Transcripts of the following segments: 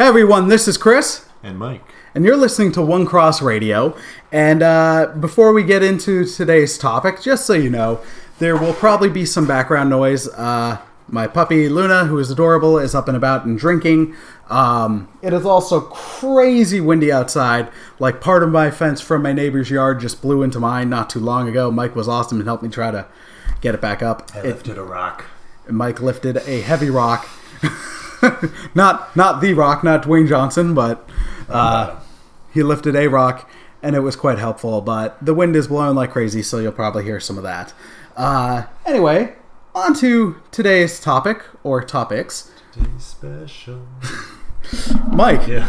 Hey everyone, this is Chris, And Mike. and you're listening to One Cross Radio. And uh, before we get into today's topic, just so you know, there will probably be some background noise. Uh, my puppy Luna, who is adorable, is up and about and drinking. Um, it is also crazy windy outside. Like part of my fence from my neighbor's yard just blew into mine not too long ago. Mike was awesome and helped me try to get it back up. I It- lifted a rock. Mike lifted a heavy rock. not not the rock, not Dwayne Johnson, but uh, he lifted a rock, and it was quite helpful. But the wind is blowing like crazy, so you'll probably hear some of that. Uh, anyway, on to today's topic or topics. Today's special. Mike, Yeah.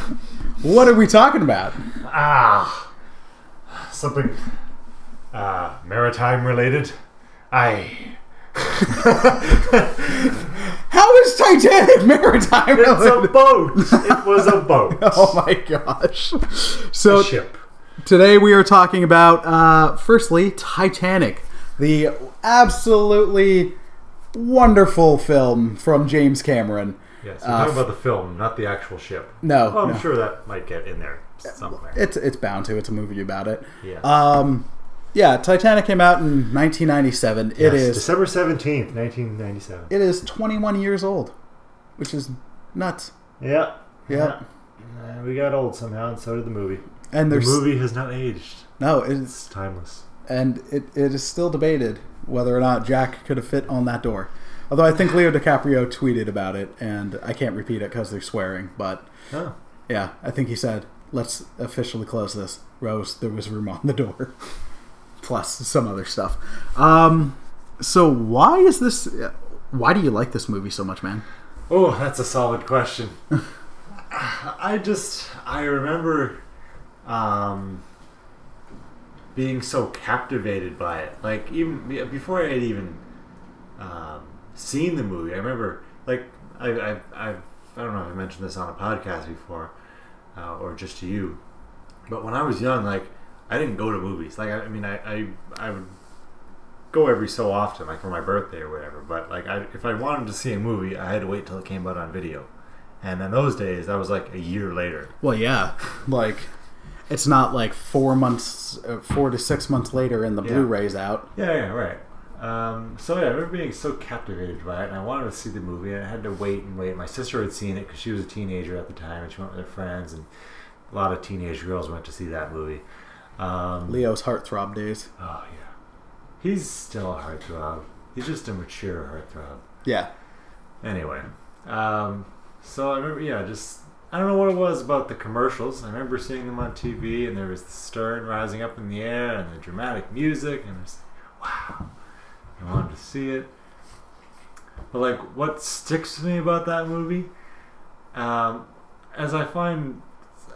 what are we talking about? Ah. Something uh, maritime related. I. How is Titanic maritime? It's a boat. It was a boat. Oh my gosh! So A ship. Today we are talking about, uh, firstly, Titanic, the absolutely wonderful film from James Cameron. Yes, we're Uh, talking about the film, not the actual ship. No, Oh, I'm no. sure that might get in there somewhere. it's it's bound to. It's a movie about it. Yeah. Um, yeah, Titanic came out in 1997. It Yes, is December 17th, 1997. it is 21 years old, which is nuts. Yeah. Yeah, Uh, we got old somehow, and so did the movie. and The movie has not aged. no, it's It's timeless. and it, it is still debated whether or not Jack could have fit on that door. Although I think Leo DiCaprio tweeted about it, and I can't repeat it because they're swearing. But Oh. yeah, I think he said, "Let's officially close this." Rose, there was room on the door, plus some other stuff. Um, so why is this? Why do you like this movie so much, man? Oh, that's a solid question. I just I remember um, being so captivated by it. Like even before I had even um, seen the movie, I remember like I I I, I don't know if I mentioned this on a podcast before uh, or just to you, but when I was young, like I didn't go to movies. Like I, I mean, I, I I would go every so often, like for my birthday or whatever. But like, I, if I wanted to see a movie, I had to wait till it came out on video. And in those days, that was like a year later. Well, yeah, like it's not like four months, uh, four to six months later, and the Yeah. Blu-ray's out. Yeah, yeah, right. Um, so yeah, I remember being so captivated by it, and I wanted to see the movie, and I had to wait and wait. My sister had seen it because she was a teenager at the time, and she went with her friends, and a lot of teenage girls went to see that movie. Um, Leo's heartthrob days. oh yeah, he's still a heartthrob. He's just a mature heartthrob. Yeah. Anyway, um, so I remember, yeah, just I don't know what it was about the commercials. I remember seeing them on TV, and there was the stern rising up in the air, and the dramatic music, and it's like, wow, I wanted to see it. But like, what sticks to me about that movie, um, as I find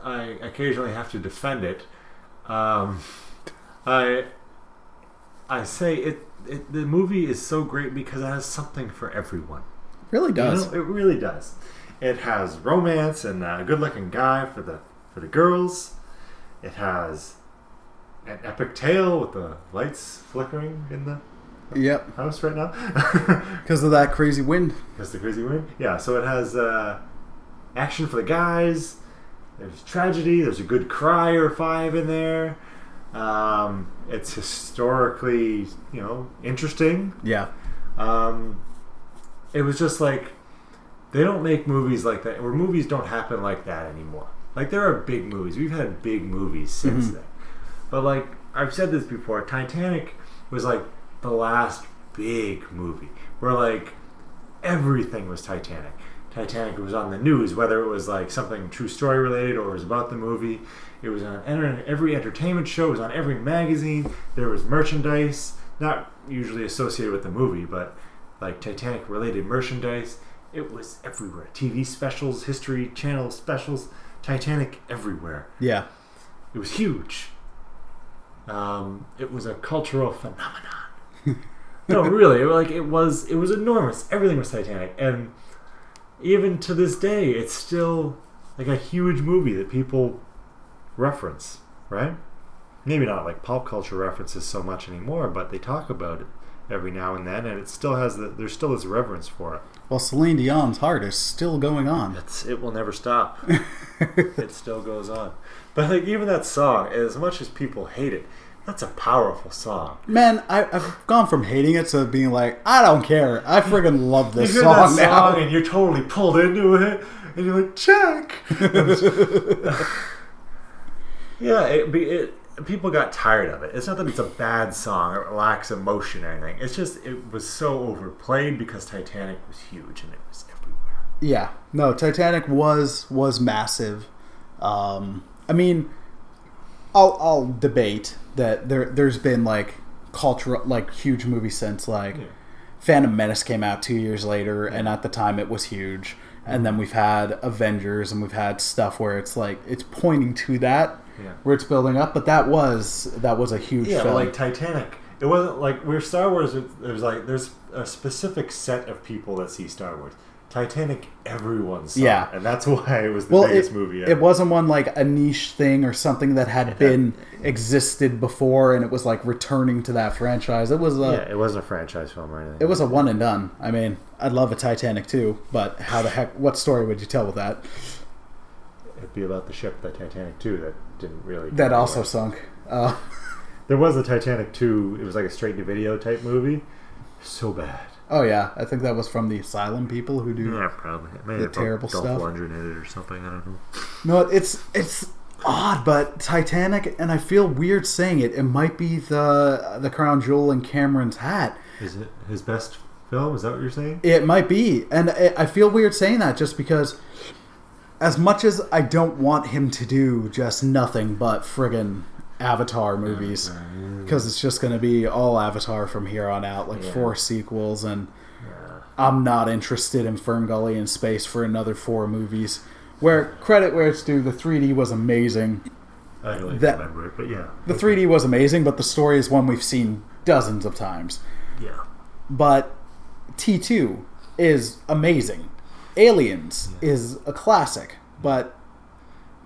I occasionally have to defend it, um, I I say it, it. The movie is so great because it has something for everyone. Really does. You know, it really does. It has romance and a good-looking guy for the for the girls. It has an epic tale with the lights flickering in the Yep. house right now Because of that crazy wind. because the crazy wind. Yeah, so it has uh, action for the guys. There's tragedy. There's a good cry or five in there. Um, it's historically, you know, interesting. Yeah. Um, it was just like they don't make movies like that, or movies don't happen like that anymore. Like there are big movies. We've had big movies since Mhm. then, but like I've said this before, Titanic was like the last big movie where like everything was Titanic. Titanic was on the news, whether it was like something true story related or it was about the movie. It was on every entertainment show. It was on every magazine. There was merchandise, not usually associated with the movie, but like Titanic related merchandise. It was everywhere. TV specials, History Channel specials, Titanic everywhere. Yeah. It was huge. Um, it was a cultural phenomenon. no, really, it, like it was. It was enormous. Everything was Titanic, and even to this day, it's still like a huge movie that people reference. Right? Maybe not like pop culture references so much anymore, but they talk about it every now and then, and it still has the there's still this reverence for it. Well, Celine Dion's heart is still going on. It's it will never stop. it still goes on. But like even that song, as much as people hate it, that's a powerful song. Man, I, I've gone from hating it to being like, I don't care. I friggin' love this you hear song that now. song and you're totally pulled into it, and you're like, check. yeah, it, be- it people got tired of it. It's not that it's a bad song or it lacks emotion or anything. It's just it was so overplayed because Titanic was huge and it was everywhere. Yeah, no, Titanic was was massive. Um, I mean, I'll I'll debate that there there's been like cultural like huge movie since like Yeah. Phantom Menace came out two years later, and at the time it was huge. And mm-hmm. then we've had Avengers, and we've had stuff where it's like it's pointing to that, Yeah. where it's building up. But that was that was a huge Yeah, film. like Titanic. It wasn't like where Star Wars. it- There's like there's a specific set of people that see Star Wars. Titanic, everyone saw, Yeah. and that's why it was the well, biggest it, movie. Ever. it wasn't one like a niche thing or something that had been existed before, and it was like returning to that franchise. It was a yeah, it wasn't a franchise film or anything. it was a one and done. I mean, I'd love a Titanic two, but how the heck? What story would you tell with that? It'd be about the ship, the Titanic two, that didn't really. That also anywhere. sunk. Uh, There was a Titanic two. It was like a straight to video type movie. So bad. Oh yeah, I think that was from the Asylum people who do. Yeah, probably. Maybe The terrible Dolph stuff. Lundgren in it or something. I don't know. No, it's it's odd, but Titanic, and I feel weird saying it. It might be the the crown jewel in Cameron's hat. Is it his best film? Is that what you're saying? It might be, and I I feel weird saying that just because, as much as I don't want him to do just nothing but friggin' Avatar movies, because it's just going to be all Avatar from here on out, like Yeah. four sequels, and Yeah. I'm not interested in Fern Gully in space for another four movies. Where credit where it's due, the 3D was amazing. I really That- remember it, but yeah. The 3D was amazing, but the story is one we've seen dozens of times. Yeah. But T2 is amazing. Aliens is a classic, but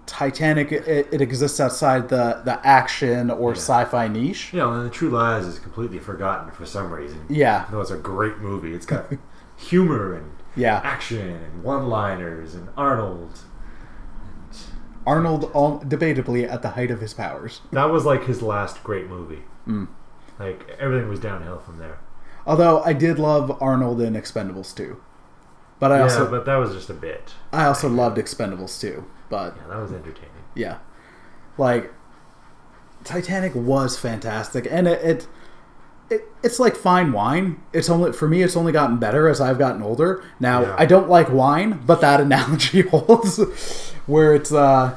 Titanic it, it exists outside the, the action or Yeah. sci-fi niche. Yeah, and the True Lies is completely forgotten for some reason. Yeah, No, it's a great movie. It's got humor and yeah. action and one-liners and Arnold. Arnold all, debatably at the height of his powers. That was like his last great movie. Mm. Like everything was downhill from there. Although I did love Arnold in Expendables 2. But I yeah, also but that was just a bit. I also loved Expendables 2. But Yeah, that was entertaining. yeah. Like Titanic was fantastic and it, it it, it's like fine wine. It's only for me. It's only gotten better as I've gotten older. Now Yeah. I don't like wine, but that analogy holds. Where it's, uh,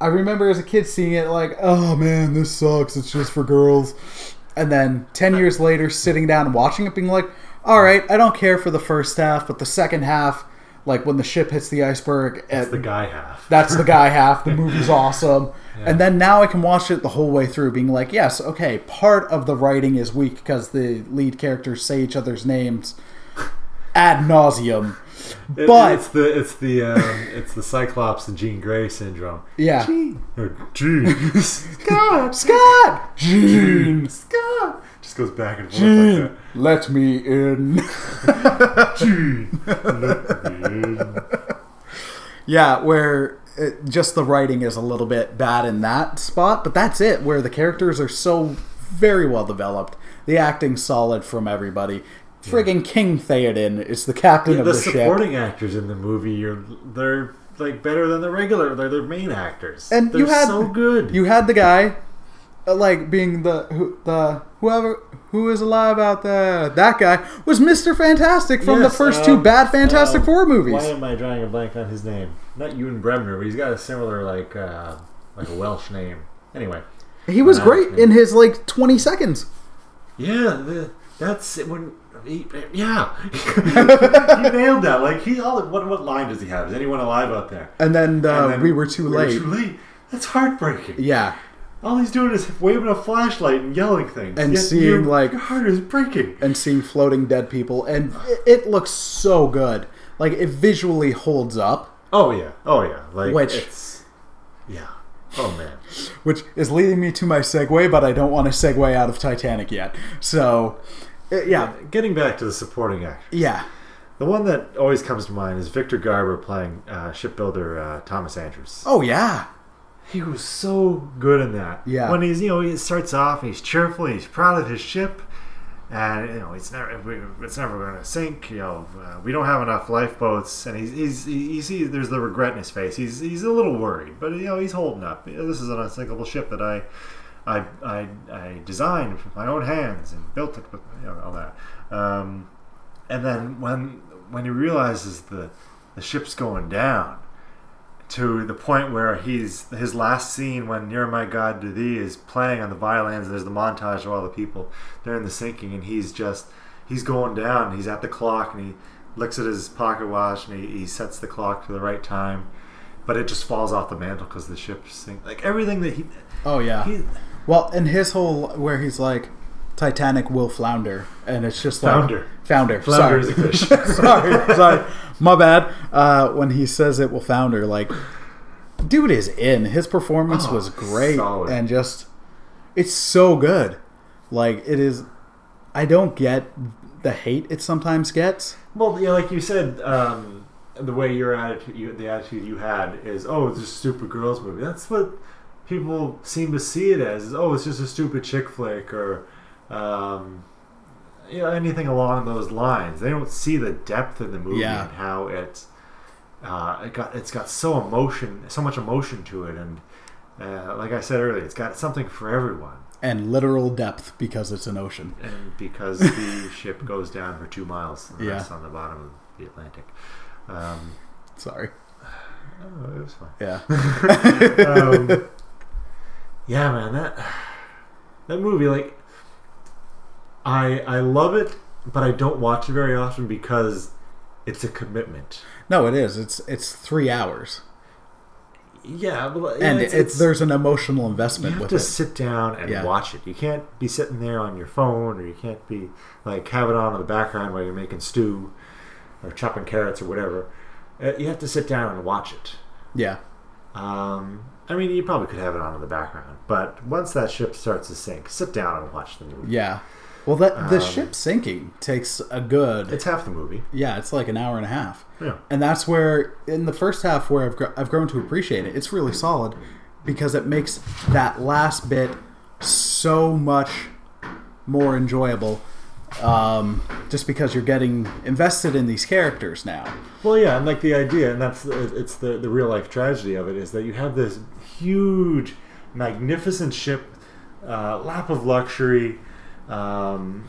I remember as a kid seeing it like, oh man, this sucks. It's just for girls. And then ten years later, sitting down and watching it, being like, all right, I don't care for the first half, but the second half, like when the ship hits the iceberg, That's at- the guy half. that's the guy half. The movie's awesome. And then now I can watch it the whole way through, being like, yes, okay, part of the writing is weak because the lead characters say each other's names ad nauseum. It- But- it's the it's the um, it's the Cyclops and Jean Grey syndrome. Yeah. Or Jean. Scott! Scott! Jean! Scott just goes back and forth Jean! like that. Let me in. Jean. Let me in. yeah, where it, just the writing is a little bit bad in that spot, but that's it, where the characters are so very well developed. The acting's solid from everybody. Friggin' King Theoden is the captain Yeah, of the ship. the, ship. supporting actors in the movie, you're they're like better than the regular. They're the main actors, And they're you had- so good. You had the guy, uh, like being the who, the whoever who is alive out there. That guy was Mister Fantastic from Yes, the first two um, bad Fantastic um, Four movies. Why am I drawing a blank on his name? Not Ewan Bremner, but he's got a similar like uh, like a Welsh name. Anyway, he was Uh, great in his like twenty seconds. yeah, the, that's when. He, yeah, he nailed that. Like he, all what what line does he have? Is anyone alive out there? And then, uh, And then, we were too "We late. too late. That's heartbreaking. Yeah, All he's doing is waving a flashlight and yelling things, And Yet seeing, your- like- your heart is breaking. and seeing floating dead people, and it, it looks so good. Like it visually holds up, Oh yeah, oh yeah. Like Which- it's yeah. Oh man. which is leading me to my segue, but I don't want to segue out of Titanic yet. So, yeah, Getting back to the supporting actor, yeah, the one that always comes to mind is Victor Garber playing uh, shipbuilder uh, Thomas Andrews. oh yeah, He was so good in that. Yeah. When he's, you know, he starts off, he's cheerful, he's proud of his ship, and you know, it's never, it's never going to sink. You know, uh, we don't have enough lifeboats, and he's, he's, he, you see, there's the regret in his face. He's, he's a little worried, but you know, he's holding up. This is an unsinkable ship that I, I, I, I designed with my own hands and built it with, you know, all that. Um, and then when, when he realizes the, the ship's going down to the point where he's his last scene when "Near My God to Thee" is playing on the violins. And there's the montage of all the people they're in the sinking, and he's just he's going down. He's at the clock, and he looks at his pocket watch, and he, he sets the clock to the right time, but it just falls off the mantle because the ship's sinking. Like everything that he, oh yeah. he Well, and his whole where he's like, Titanic will flounder, and it's just like Founder. founder, Flounder sorry. is a fish. sorry, sorry, my bad. Uh, when he says it will founder, like, dude is in. His performance Oh, was great, solid. and just it's so good. Like it is. I don't get the hate it sometimes gets. Well, yeah, like you said, um, the way your attitude, you, the attitude you had is, oh, it's a stupid girls movie. That's what people seem to see it as. Oh, it's just a stupid chick flick, or um, you know, anything along those lines. They don't see the depth in the movie Yeah. and how it, uh, it got, it's got so emotion, so much emotion to it, and uh, like I said earlier, it's got something for everyone. And literal depth because it's an ocean. And because the ship goes down for two miles and Yeah. rests on the bottom of the Atlantic. Um, Sorry. oh, it was fine. Yeah. um, yeah, man, that that movie, like, I I love it, but I don't watch it very often because it's a commitment. no, it is. It's it's three hours, Yeah, but and it's, it's, there's an emotional investment. you have to it. sit down and Yeah. watch it. You can't be sitting there on your phone, or you can't be like have it on in the background while you're making stew or chopping carrots or whatever. Uh, You have to sit down and watch it. Yeah. Um, I mean, you probably could have it on in the background, but once that ship starts to sink, sit down and watch the movie. Yeah. Well, that the Um, ship sinking takes a good. It's half the movie. yeah, it's like an hour and a half, Yeah. and that's where in the first half where I've gr- I've grown to appreciate it. It's really solid because it makes that last bit so much more enjoyable. Um, just because you're getting invested in these characters now. Well, yeah, and like the idea, and that's it's the the real life tragedy of it is that you have this huge, magnificent ship, uh, lap of luxury. Um,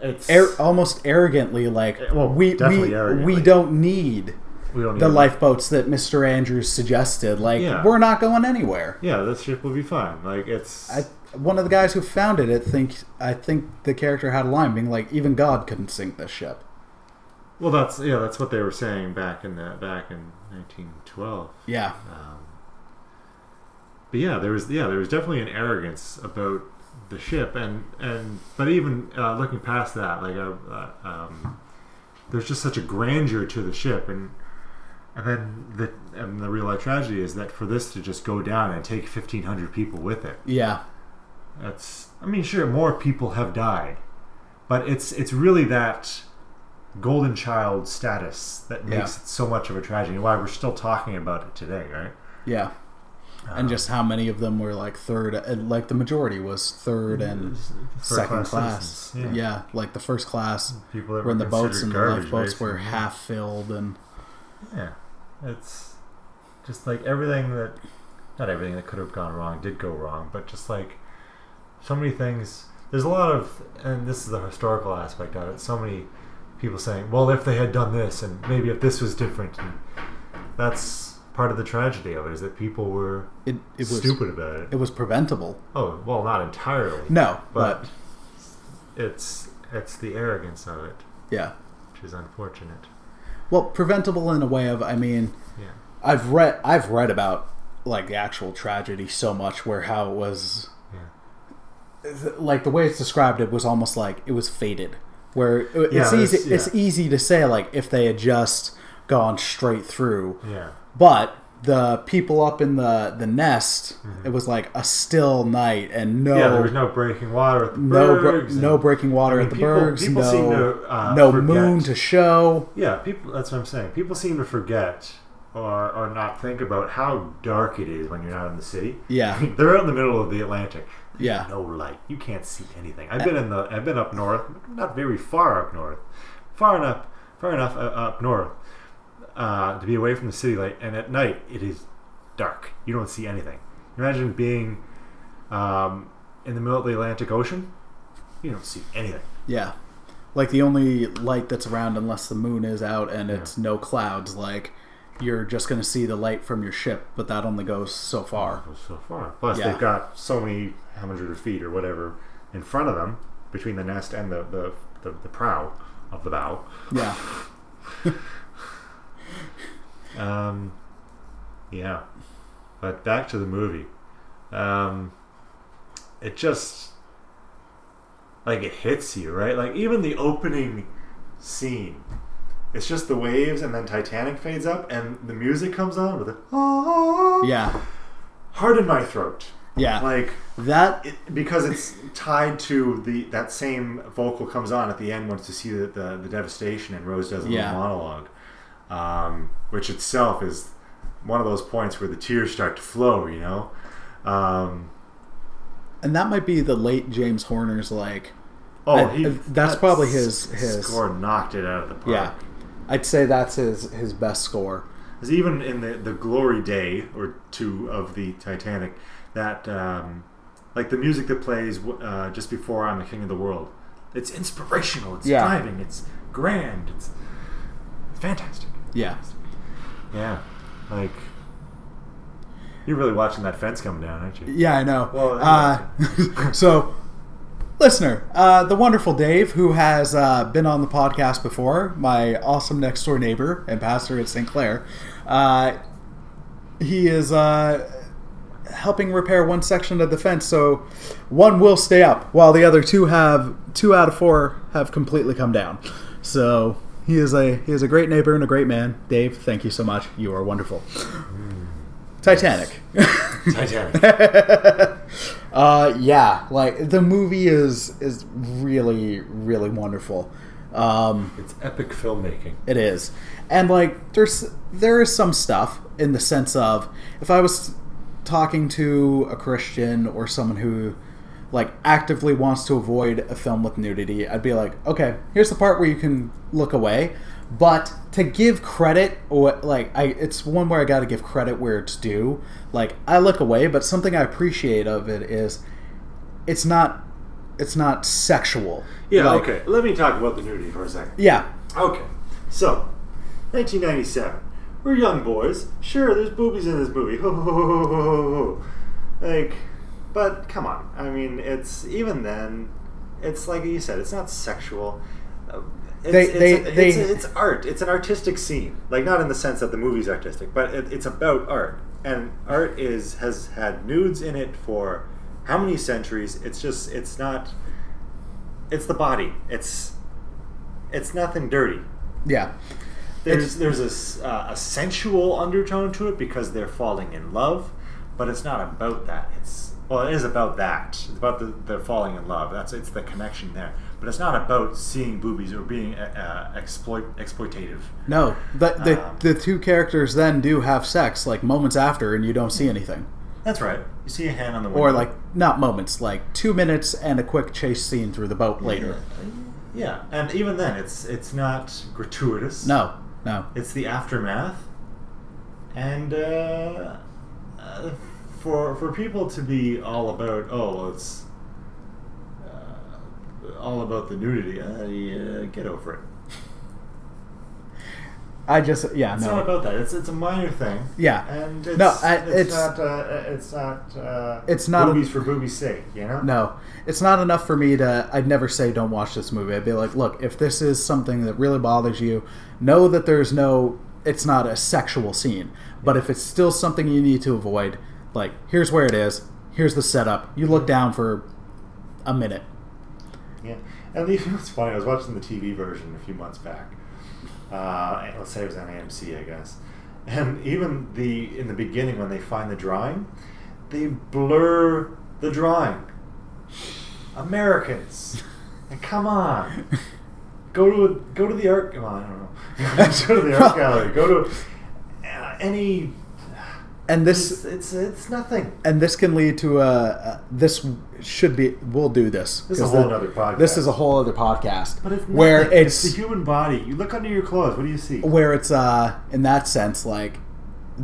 it's almost arrogantly, like Well, we we, arrogantly. we don't need we don't the lifeboats that Mr. Andrews suggested. Like Yeah. we're not going anywhere. Yeah, this ship will be fine. Like it's I, one of the guys who founded it think I think the character had a line being like, even God couldn't sink this ship. well, that's yeah, that's what they were saying back in the back in 1912. Yeah, Um, but yeah, there was yeah, there was definitely an arrogance about the ship, and and but even uh, looking past that, like uh, uh, um, there's just such a grandeur to the ship, and and then the and the real life tragedy is that for this to just go down and take 1,500 people with it, yeah, that's I mean, sure, more people have died, but it's it's really that golden child status that Yeah. makes it so much of a tragedy. Why we're still talking about it today, right? yeah. And just how many of them were like third, uh, like the majority was third mm, and First second class class. citizens, Yeah. like the first class people that were in the boats and the lifeboats were half filled, and Yeah, it's just like everything that, not everything that could have gone wrong did go wrong, but just like so many things. There's a lot of, and this is the historical aspect of it. So many people saying, "Well, if they had done this, and maybe if this was different," and that's part of the tragedy of it is that people were it it was stupid about it. It was preventable. Oh, well, not entirely, No, but but it's it's the arrogance of it yeah. which is unfortunate. Well, preventable in a way of I mean, Yeah. I've read I've read about like the actual tragedy so much where how it was Yeah. like the way it's described it was almost like it was fated where it- Yeah, it's that's- easy it's easy to say like if they had just gone straight through Yeah. But the people up in the the nest, it was like a still night and no Mm-hmm. yeah, there was no breaking water at the no br- bergs. no breaking water I at the people- bergs, people no to, uh, no moon to show. Yeah, people. That's what I'm saying. People seem to forget or or not think about how dark it is when you're not in the city. Yeah. they're out in the middle of the Atlantic. There's Yeah. no light. You can't see anything. I've been in the. I've been up north, not very far up north, far enough, far enough uh, up north uh, to be away from the city light. And at night, it is dark. You don't see anything. Imagine being um, in the middle of the Atlantic Ocean. You don't see anything. Yeah. Like the only light that's around unless the moon is out and it's no clouds, like you're just going to see the light from your ship, but that only goes so far. goes so far. Plus, Yeah. they've got so many hundred feet or whatever in front of them between the nest and the, the, the, the prow of the bow. Yeah. Um, yeah. But back to the movie. Um, it just like it hits you, right? Like even the opening scene. It's just the waves and then Titanic fades up and the music comes on with a ah, Yeah. hard in my throat. Yeah. Like That it, because it's tied to the that same vocal comes on at the end once you see the, the, the devastation and Rose does a Yeah. little monologue, um, which itself is one of those points where the tears start to flow. You know, um, and that might be the late James Horner's like oh, I- he, that's that probably his- his- score knocked it out of the park. yeah. I'd say that's his his best score. 'Cause even in the the glory day or two of the Titanic, that um, like the music that plays uh, just before "I'm the King of the World," it's inspirational. It's Yeah. driving. It's grand. It's fantastic. Yeah. Yeah, like you're really watching that fence come down, aren't you? Yeah, I know. Well, uh, so, listener, uh, the wonderful Dave, who has uh, been on the podcast before, my awesome next door neighbor and pastor at St. Clair, uh, he is uh, helping repair one section of the fence. So, one will stay up, while the other two have two out of four have completely come down. So. He is a he is a great neighbor and a great man. Dave, thank you so much. You are wonderful. Titanic. Titanic. Uh, yeah, like the movie is is really really wonderful. Um, it's epic filmmaking. it is, and like there's there is some stuff in the sense of if I was talking to a Christian or someone who like actively wants to avoid a film with nudity, I'd be like, okay, here's the part where you can look away. But to give credit, or like I, it's one where I got to give credit where it's due. Like I look away, but something I appreciate of it is, it's not, it's not sexual. Yeah. Like, okay. Let me talk about the nudity for a second. Yeah. Okay, so 1997. We're young boys. Sure, there's boobies in this movie. Ho, ho, ho, ho, ho, ho, ho. Like, but come on. I mean, it's even then. It's like you said. It's not sexual. Uh, It's, They- it's, they- it's, they- it's art. It's an artistic scene. Like not in the sense that the movie's artistic, but it, it's about art. And art is has had nudes in it for how many centuries? It's just it's not. It's the body. It's it's nothing dirty. Yeah. There's there's a, uh, a sensual undertone to it because they're falling in love, but it's not about that. It's well, it is about that. It's about the, the falling in love. That's it's the connection there. But it's not about seeing boobies or being uh, uh, exploit exploitative. No, the the, Um, the two characters then do have sex like moments after, and you don't see anything, That's right. You see a hand on the window. or like not moments, like two minutes and a quick chase scene through the boat later. Yeah, and even then, it's it's not gratuitous. No, no. it's the aftermath, and uh, uh, for for people to be all about oh well, it's uh, all about the nudity, uh, yeah, get over it. I just yeah no. It's no. not about that. It's it's a minor thing. Yeah. and it's, No, I- it's, it's- not uh, it's not uh, It's not a- boobies for boobies' sake. You know. No, it's not enough for me to. I'd never say don't watch this movie. I'd be like, look, if this is something that really bothers you, know that there's no. It's not a sexual scene, but if it's still something you need to avoid, like here's where it is. Here's the setup. You look down for a minute. Yeah, and even it's funny. I was watching the TV version a few months back. Uh, let's say it was on AMC, I guess, And even the in the beginning when they find the drawing, they blur the drawing. Americans, and come on, go to go to the art. Well, I don't know. go to the art gallery. Go to uh, any. And this It's, it's it's nothing. and this can lead to a, this should be we'll do this This is a whole the- nother podcast. this is a whole other podcast But it's where nothing. it's, the human body. You look under your clothes. What do you see? where it's uh in that sense like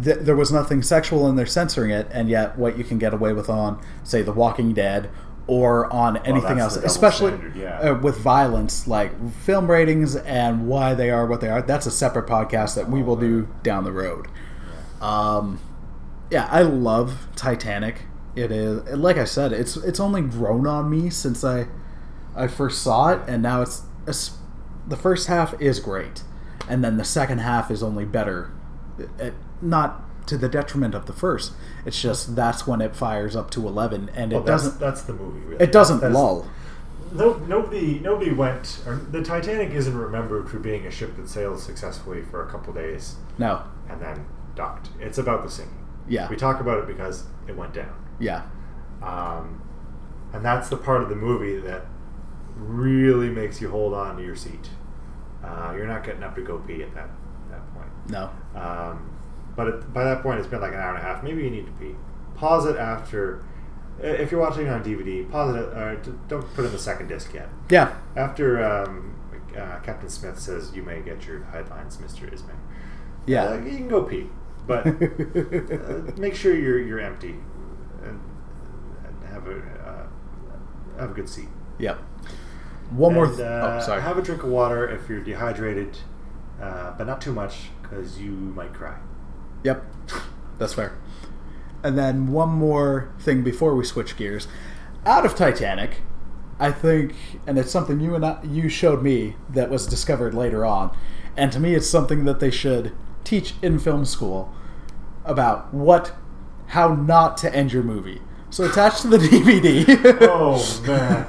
th- there was nothing sexual and they're censoring it and yet what you can get away with on say The Walking Dead or on anything else the double especially yeah. uh, with violence like film ratings and why they are what they are that's a separate podcast that we will do down the road um yeah i love titanic it is like i said it's it's only grown on me since i i first saw it and now it's, it's the first half is great and then the second half is only better it, not to the detriment of the first it's just that's when it fires up to 11 and it Well, that's, doesn't That's the movie. Really. it doesn't That's- lull No, nobody, nobody went. Or the Titanic isn't remembered for being a ship that sailed successfully for a couple days no and then docked. It's about the sinking. Yeah We talk about it because it went down, yeah um, and that's the part of the movie that really makes you hold on to your seat. Uh, you're not getting up to go pee at that that point. no Um, but it, by that point, it's been like an hour and a half. Maybe you need to pee. Pause it after. If you're watching it on DVD, pause it. Or don't put in the second disc yet. yeah After um, uh, Captain Smith says, "You may get your headlines, Mister Ismay." yeah Uh, you can go pee, but uh, make sure you're you're empty and, and have a uh, have a good seat. Yep. One more. And, Th- uh, oh, sorry. Have a drink of water if you're dehydrated, uh, but not too much because you might cry. Yep. That's fair. And then one more thing before we switch gears. Out of Titanic, I think, and it's something you and I, you showed me that was discovered later on, and to me, it's something that they should teach in film school about what, how not to end your movie. So attached to the DVD. Oh man.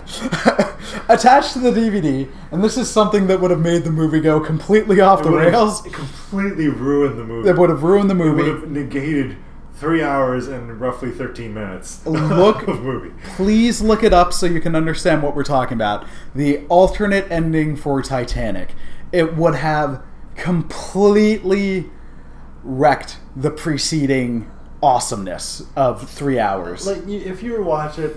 attached to the DVD, and this is something that would have made the movie go completely off the It would've- rails. It completely ruined the movie. That would have ruined the It would movie. have negated three hours and roughly 13 minutes Look- of movie. Please look it up so you can understand what we're talking about. The alternate ending for Titanic. It would have completely wrecked the preceding awesomeness of three hours. Like, if you were watch it,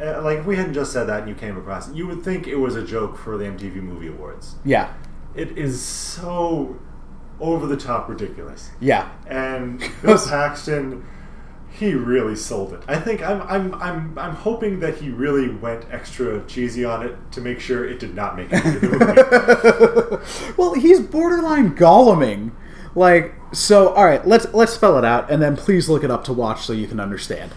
uh, like if we hadn't just said that and you came across it, you would think it was a joke for the MTV Movie Awards. yeah, It is so over the top ridiculous. yeah. And Bill Paxton, he really sold it. I think I'm I'm I'm I'm hoping that he really went extra cheesy on it to make sure it did not make it into the movie. well, he's borderline Golluming. Like, so all right, let's let's spell it out and then please look it up to watch so you can understand.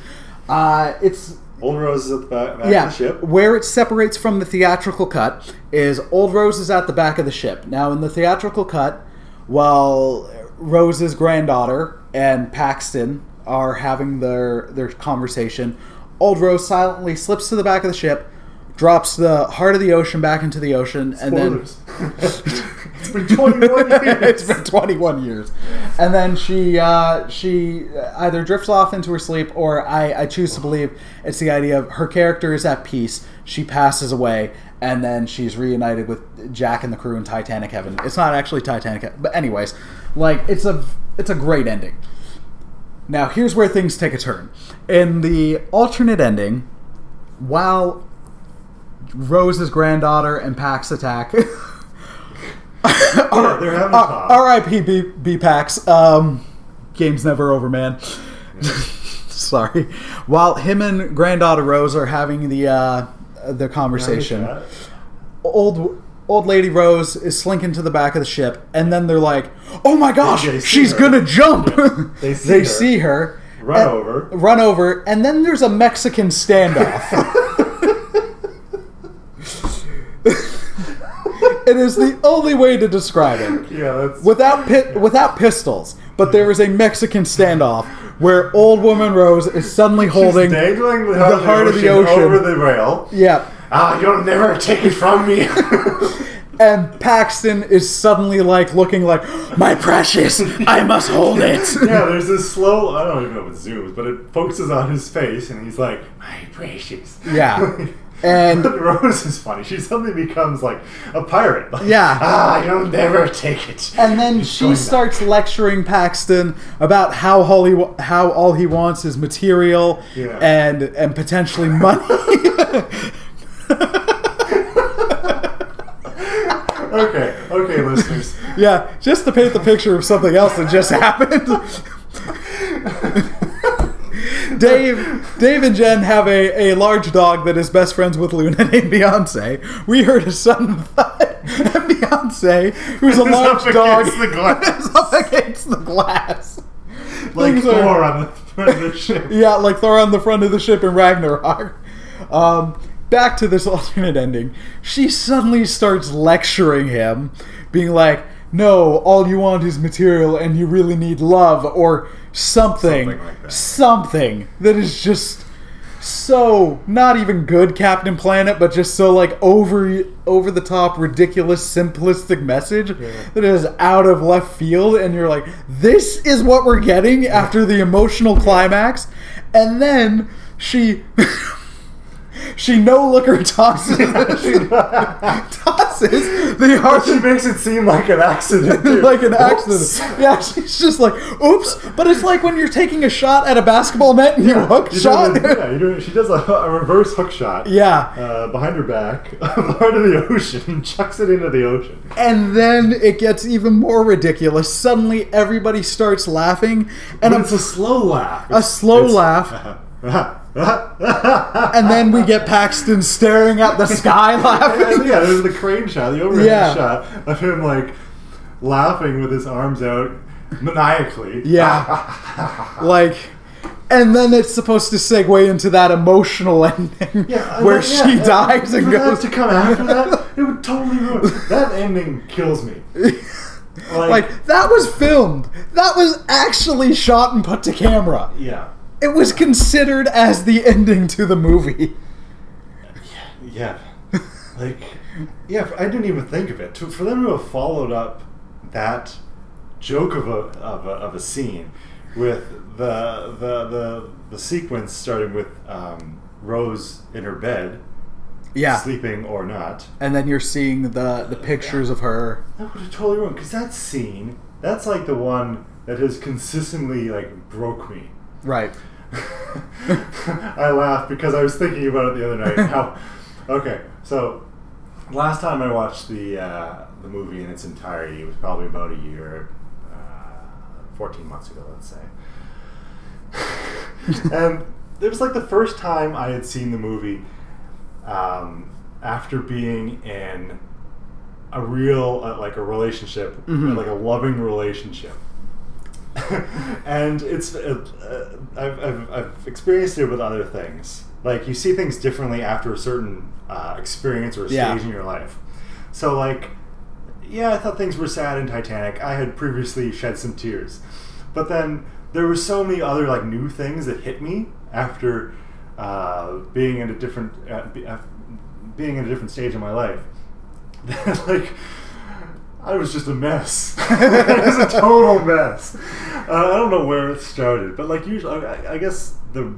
Uh, it's Old Rose is at the back, back yeah, of the ship. where it separates from the theatrical cut is Old Rose is at the back of the ship. Now, in the theatrical cut, while Rose's granddaughter and Paxton are having their their conversation, Old Rose silently slips to the back of the ship, drops the heart of the ocean back into the ocean, and then it's been 21 years. it's been 21 years. And then she uh, she either drifts off into her sleep, or I, I choose to believe it's the idea of her character is at peace. She passes away, and then she's reunited with Jack and the crew in Titanic Heaven. It's not actually Titanic, but anyways, like it's a it's a great ending. Now here's where things take a turn. In the alternate ending, while Rose's granddaughter and Pax attack. Yeah, they're having a R- R.I.P. B, B Pax. Um, game's never over, man. Sorry. While him and granddaughter Rose are having the uh, the conversation, old old lady Rose is slinking to the back of the ship, and then they're like, "Oh my gosh, They see she's her. gonna jump!" They see they her. see her. Run and- over. Run over, and then there's a Mexican standoff. it is the only way to describe it Yeah, that's without pi- without pistols. But there is a Mexican standoff where old woman Rose is suddenly holding the the heart, of, the ocean. over the rail. yeah. Ah, you'll never take it from me. and Paxton is suddenly like looking like my precious. I must hold it. yeah, there's this slow. I don't even know if it zooms, but it focuses on his face, and he's like, "My precious." Yeah. And But Rose is funny. She suddenly becomes like a pirate. Like, Yeah. Ah, you'll never take it. and then He's she going starts lecturing Paxton about how all he how all he wants is material Yeah. and and potentially money. Okay, okay, listeners. yeah, just to paint the picture of something else that just happened. Dave, Dave and Jen have a, a large dog that is best friends with Luna named Beyonce. We heard a sudden thud, and Beyonce, who's a Is large dog, the glass. is up against the glass. Like Things are- Thor on the front of the ship. Yeah, like Thor on the front of the ship in Ragnarok. Um, back to this alternate ending. She suddenly starts lecturing him, being like, no, all you want is material and you really need love or something. Something like that. Something that is just so not even good Captain Planet, but just so like over over the top, ridiculous, simplistic message that is out of left field, and you're like, this is what we're getting after the emotional climax, and then she. She no looker tosses tosses the heart She makes it seem like an accident. like an Oops. accident. Yeah, she's just like, oops. But it's like when you're taking a shot at a basketball net and you hook You shot. do yeah, you do she does a, a reverse hook shot. yeah. Uh, behind her back, part of the ocean, chucks it into the ocean. And then it gets even more ridiculous. Suddenly everybody starts laughing and But it's a slow laugh. a slow laugh. And then we get Paxton staring at the sky laughing. yeah, there's the crane shot, the overhead Yeah. shot of him like laughing with his arms out maniacally. Yeah. Like and then it's supposed to segue into that emotional ending Yeah, where then- she yeah, dies and goes to come after that, it would totally ruin. That ending kills me. Like, like that was filmed. That was actually shot and put to camera. yeah, It was considered as the ending to the movie. yeah, yeah. like yeah. I didn't even think of it. To, for them to have followed up that joke of a of a, of a scene with the the the the sequence starting with um, Rose in her bed, Yeah. sleeping or not. And then you're seeing the the pictures of her. That would have totally ruined because that scene. That's like the one that has consistently like broke me. Right. I laughed because I was thinking about it the other night. How? Okay, so last time I watched the uh, the movie in its entirety it was probably about a year, uh, fourteen months ago, let's say. and it was like the first time I had seen the movie um, after being in a real uh, like a relationship, Mhm. like a loving relationship. and it's uh, uh, I've, I've, I've experienced it with other things. Like you see things differently after a certain uh, experience or Yeah. stage in your life. So like, yeah, I thought things were sad in Titanic. I had previously shed some tears, but then there were so many other like new things that hit me after uh, being in a different uh, being in a different stage in my life. That like. I was just a mess. it was a total mess. Uh, I don't know where it started, but like usually, I, I guess the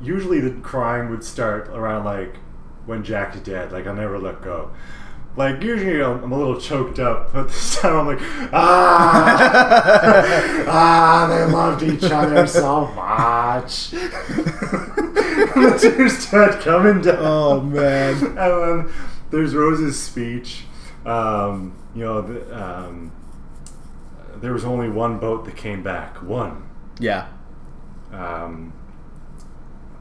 usually the crying would start around like when Jack's dead. Like I'll never let go. Like usually I'm, I'm a little choked up, but this time I'm like, ah, ah, they loved each other so much. the tears start coming down. Oh man. and then there's Rose's speech. Um, you know, the, um, there was only one boat that came back. One. Yeah. Um,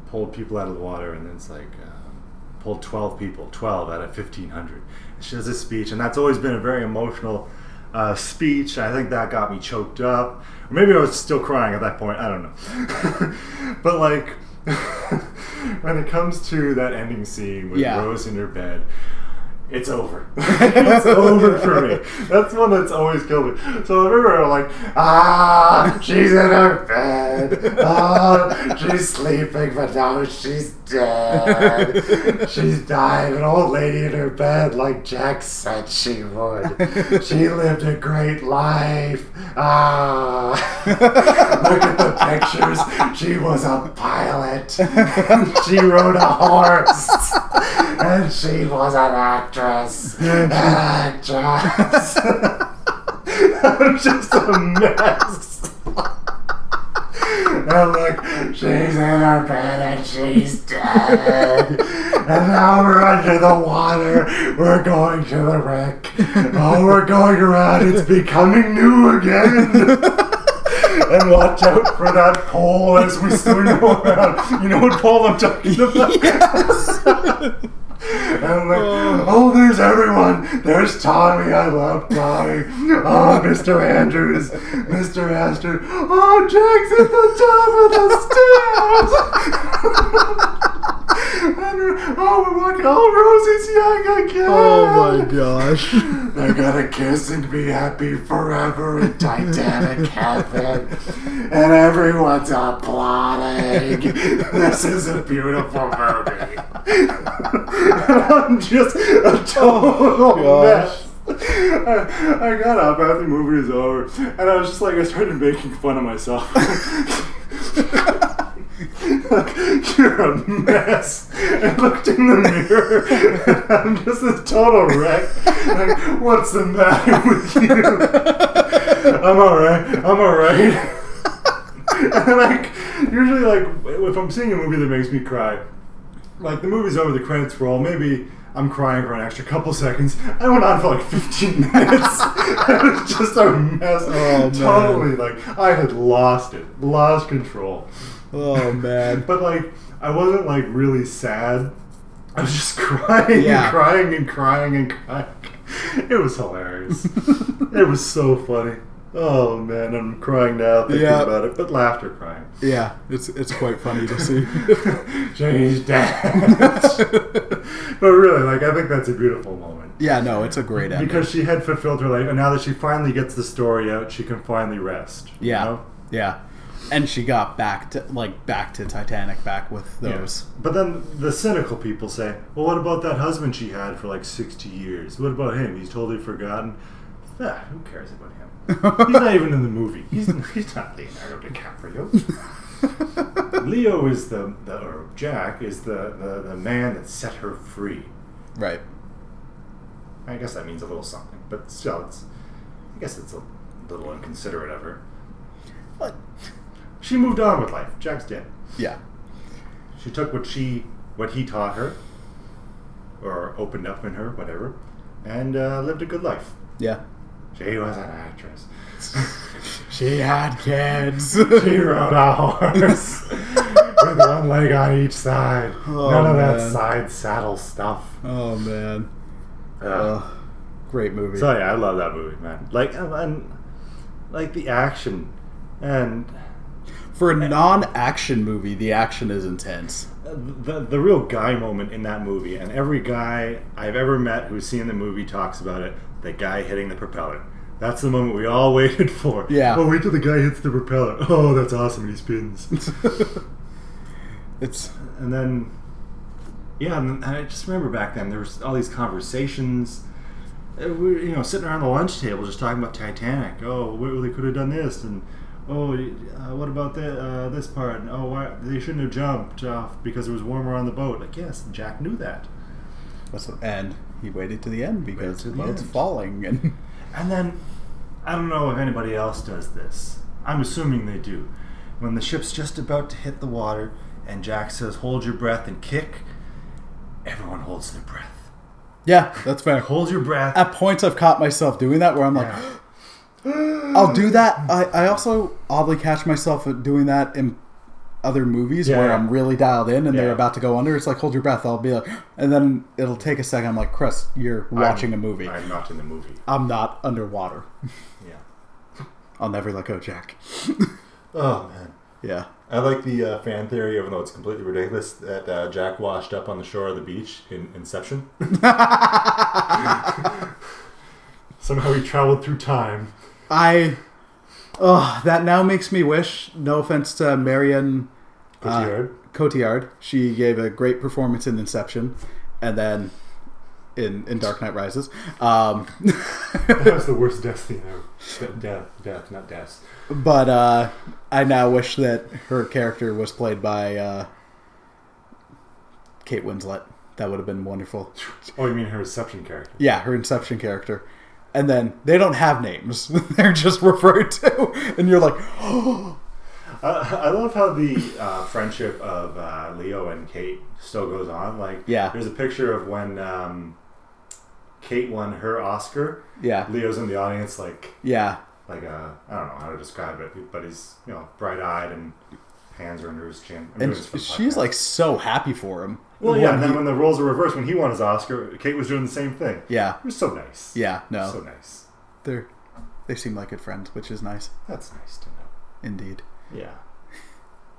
pulled people out of the water, and then it's like um, pulled twelve people, twelve out of fifteen hundred. She does this speech, and that's always been a very emotional uh, speech. I think that got me choked up. Or maybe I was still crying at that point. I don't know. but like, when it comes to that ending scene with Yeah. Rose in her bed, it's over. it's over for me. That's one that's always killed me. So I remember like, ah, she's in her bed. Ah, she's sleeping, but now she's dead. She's died, an old lady in her bed, like Jack said she would. She lived a great life. Ah, look at the pictures. She was a pilot. she rode a horse, and she was an actress. An actress. I'm just a mess. And look, she's in her bed and she's dead. And now we're under the water. We're going to the wreck. Oh, we're going around. It's becoming new again. And watch out for that pole as we swing around. You know what pole I'm talking about? And I'm like, oh, there's everyone. There's Tommy. I love Tommy. Oh, Mr. Andrews. Mr. Astor. Oh, Jack's at the top of the stairs. oh, we're walking. Oh, Rosie's young again. Oh my gosh. They're gonna kiss and be happy forever in Titanic heaven. And everyone's applauding. This is a beautiful movie. I'm just a total oh gosh. mess. I, I got up after the movie was over, and I was just like, I started making fun of myself. Like, You're a mess. I looked in the mirror, and I'm just a total wreck. Like, what's the matter with you? I'm alright. I'm alright. and like, usually, like, if I'm seeing a movie that makes me cry, like the movie's over, the credits roll, maybe I'm crying for an extra couple seconds. I went on for like 15 minutes. it was just a mess. Oh, man. totally, like, I had lost it, lost control. Oh man. But like, I wasn't like really sad. I was just crying Yeah. and crying and crying and crying. It was hilarious. it was so funny. Oh man, I'm crying now thinking Yeah. about it, but laughter crying. Yeah, it's it's quite funny to see. She's dead. but really, like, I think that's a beautiful moment. yeah, no, it's a great ending. Because she had fulfilled her life, and now that she finally gets the story out, she can finally rest. you yeah, know? yeah, and she got back to like back to Titanic, back with those. But then the cynical people say, well, what about that husband she had for like 60 years? What about him? He's totally forgotten. Ah, who cares about him? He's not even in the movie. He's, he's not Leonardo DiCaprio. Leo is the, the or Jack is the, the, the man that set her free. Right. I guess that means a little something, but still, it's. I guess it's a little inconsiderate of her. But She moved on with life. Jack's dead. yeah, She took what she, what he taught her, or opened up in her, whatever, and uh, lived a good life. yeah. She was an actress. She had kids. She rode a horse with one leg on each side. Oh, None of man. that side saddle stuff. oh man. Ugh. great movie. So yeah, I love that movie, man. Like and, and like the action and For a non-action movie, the action is intense. the the real guy moment in that movie, and every guy I've ever met who's seen the movie talks about it. The guy hitting the propeller. That's the moment we all waited for. Yeah. Oh, wait till the guy hits the propeller. Oh, that's awesome. And he spins. It's and then, yeah, and I just remember back then there was all these conversations. Uh, We were, you know, sitting around the lunch table just talking about Titanic. Oh, well, they could have done this, and oh, uh, what about the, uh, this part? And, oh, why they shouldn't have jumped off because it was warmer on the boat. Like, yes, Jack knew that. and he waited to the end because the boat's end. falling and And then, I don't know if anybody else does this. I'm assuming they do. When the ship's just about to hit the water, and Jack says, "Hold your breath and kick," everyone holds their breath. yeah, that's fair. Hold your breath. At points, I've caught myself doing that where I'm like, I'll do that. I, I also oddly catch myself doing that in other movies Yeah, where. I'm really dialed in and they're about to go under. It's like hold your breath. I'll be like, and then it'll take a second. I'm like, Chris, you're watching I'm- a movie. I'm not in the movie. I'm not underwater. Yeah. I'll never let go, Jack. Oh man. Yeah, I like the uh, fan theory, even though it's completely ridiculous, that uh, Jack washed up on the shore of the beach in Inception. Somehow he traveled through time. I, oh, that now makes me wish. No offense to Marion uh, Cotillard. Cotillard, she gave a great performance in Inception, and then in in Dark Knight Rises. Um, that was the worst death scene ever. Death, death, not deaths. but uh, I now wish that her character was played by uh, Kate Winslet. That would have been wonderful. Oh, you mean her Inception character? Yeah, her Inception character. And then they don't have names; they're just referred to, and you're like, oh, Uh, I love how the uh, friendship of uh, Leo and Kate still goes on. Like, Yeah. there's a picture of when um, Kate won her Oscar. yeah, Leo's in the audience, like, yeah, like uh, I don't know how to describe it, but he's you know bright eyed and hands are under his chin. I'm and doing this for the she's podcast. like so happy for him. Well, yeah. When And then he- when the roles are reversed, when he won his Oscar, Kate was doing the same thing. yeah, It was so nice. yeah, no, so nice. they're they seem like good friends, which is nice That's nice to know. indeed. Yeah.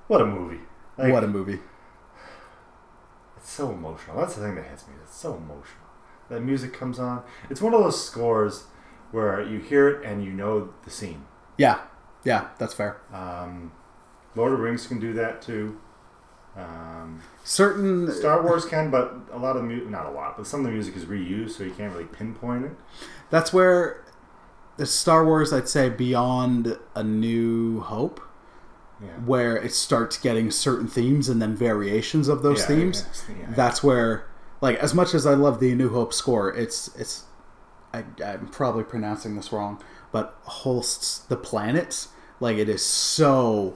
What a movie. Like, what a movie! It's so emotional. That's the thing that hits me. It's so emotional. That music comes on. It's one of those scores where you hear it and you know the scene. Yeah, yeah, that's fair. Um, Lord of the Rings can do that too. Um, Certain Star Wars can, but a lot of mu- not a lot, but some of the music is reused, so you can't really pinpoint it. that's where the Star Wars, I'd say, beyond A New Hope, Yeah. where it starts getting certain themes and then variations of those Yeah, themes. yeah. That's where, like, as much as I love the New Hope score, it's it's. I, I'm probably pronouncing this wrong, but Holst's The Planets, like, it is so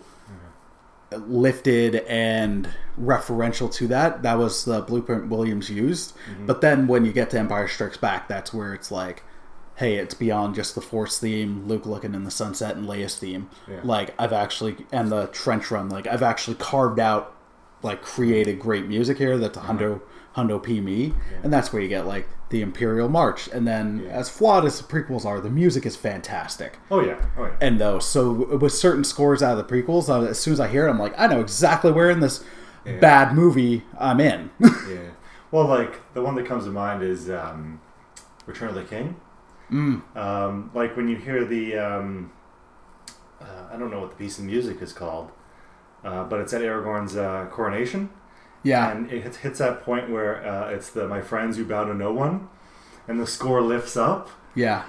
lifted and referential to that. That was the blueprint Williams used. Mm-hmm. But then when you get to Empire Strikes Back, that's where it's like, hey, it's beyond just the Force theme, Luke looking in the sunset, and Leia's theme. Yeah. Like I've actually and the trench run, like I've actually carved out, like created great music here. That's a hundo hundo p me, and that's where you get like the Imperial March. And then Yeah. as flawed as the prequels are, the music is fantastic Oh yeah. Oh yeah. and though, So with certain scores out of the prequels, uh, as soon as I hear it, I'm like, I know exactly where in this Yeah. bad movie I'm in. yeah. Well, like the one that comes to mind is um, Return of the King. mm. Um, like when you hear the, um, uh, I don't know what the piece of music is called, uh, but it's at Aragorn's uh, coronation, Yeah, and it hits, hits that point where uh, it's the "My friends who bow to no one," and the score lifts up. yeah.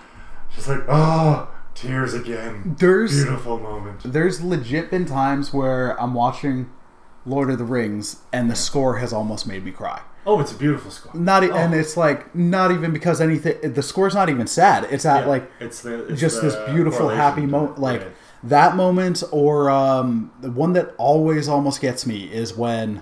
Just like oh, tears again. There's Beautiful moment. there's legit been times where I'm watching Lord of the Rings and the score has almost made me cry. Oh, it's a beautiful score. Not e- Oh. and it's like not even because anything. The score's not even sad. It's at Yeah, like it's the it's just this beautiful happy moment like yeah. that moment or um, the one that always almost gets me is when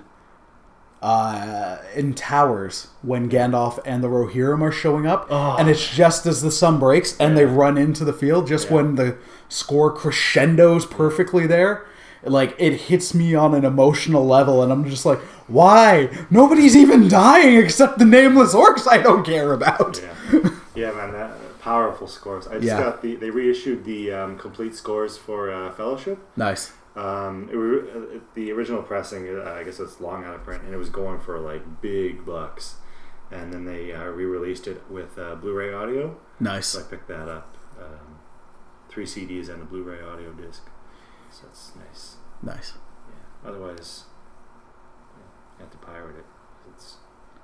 uh, in towers when Gandalf and the Rohirrim are showing up Oh. and it's just as the sun breaks and they run into the field just Yeah. when the score crescendos perfectly there like it hits me on an emotional level and I'm just like why nobody's even dying except the nameless orcs I don't care about Yeah, yeah, man, that powerful scores. I just Yeah. got the they reissued the um, complete scores for uh, Fellowship. nice Um, it, were- uh, the original pressing, uh, I guess it's long out of print, and it was going for like big bucks. And then they uh, re-released it with uh, Blu-ray audio, nice so I picked that up. Um, three CDs and a Blu-ray audio disc, so that's nice. nice Yeah. Otherwise, yeah, you have to pirate it. It's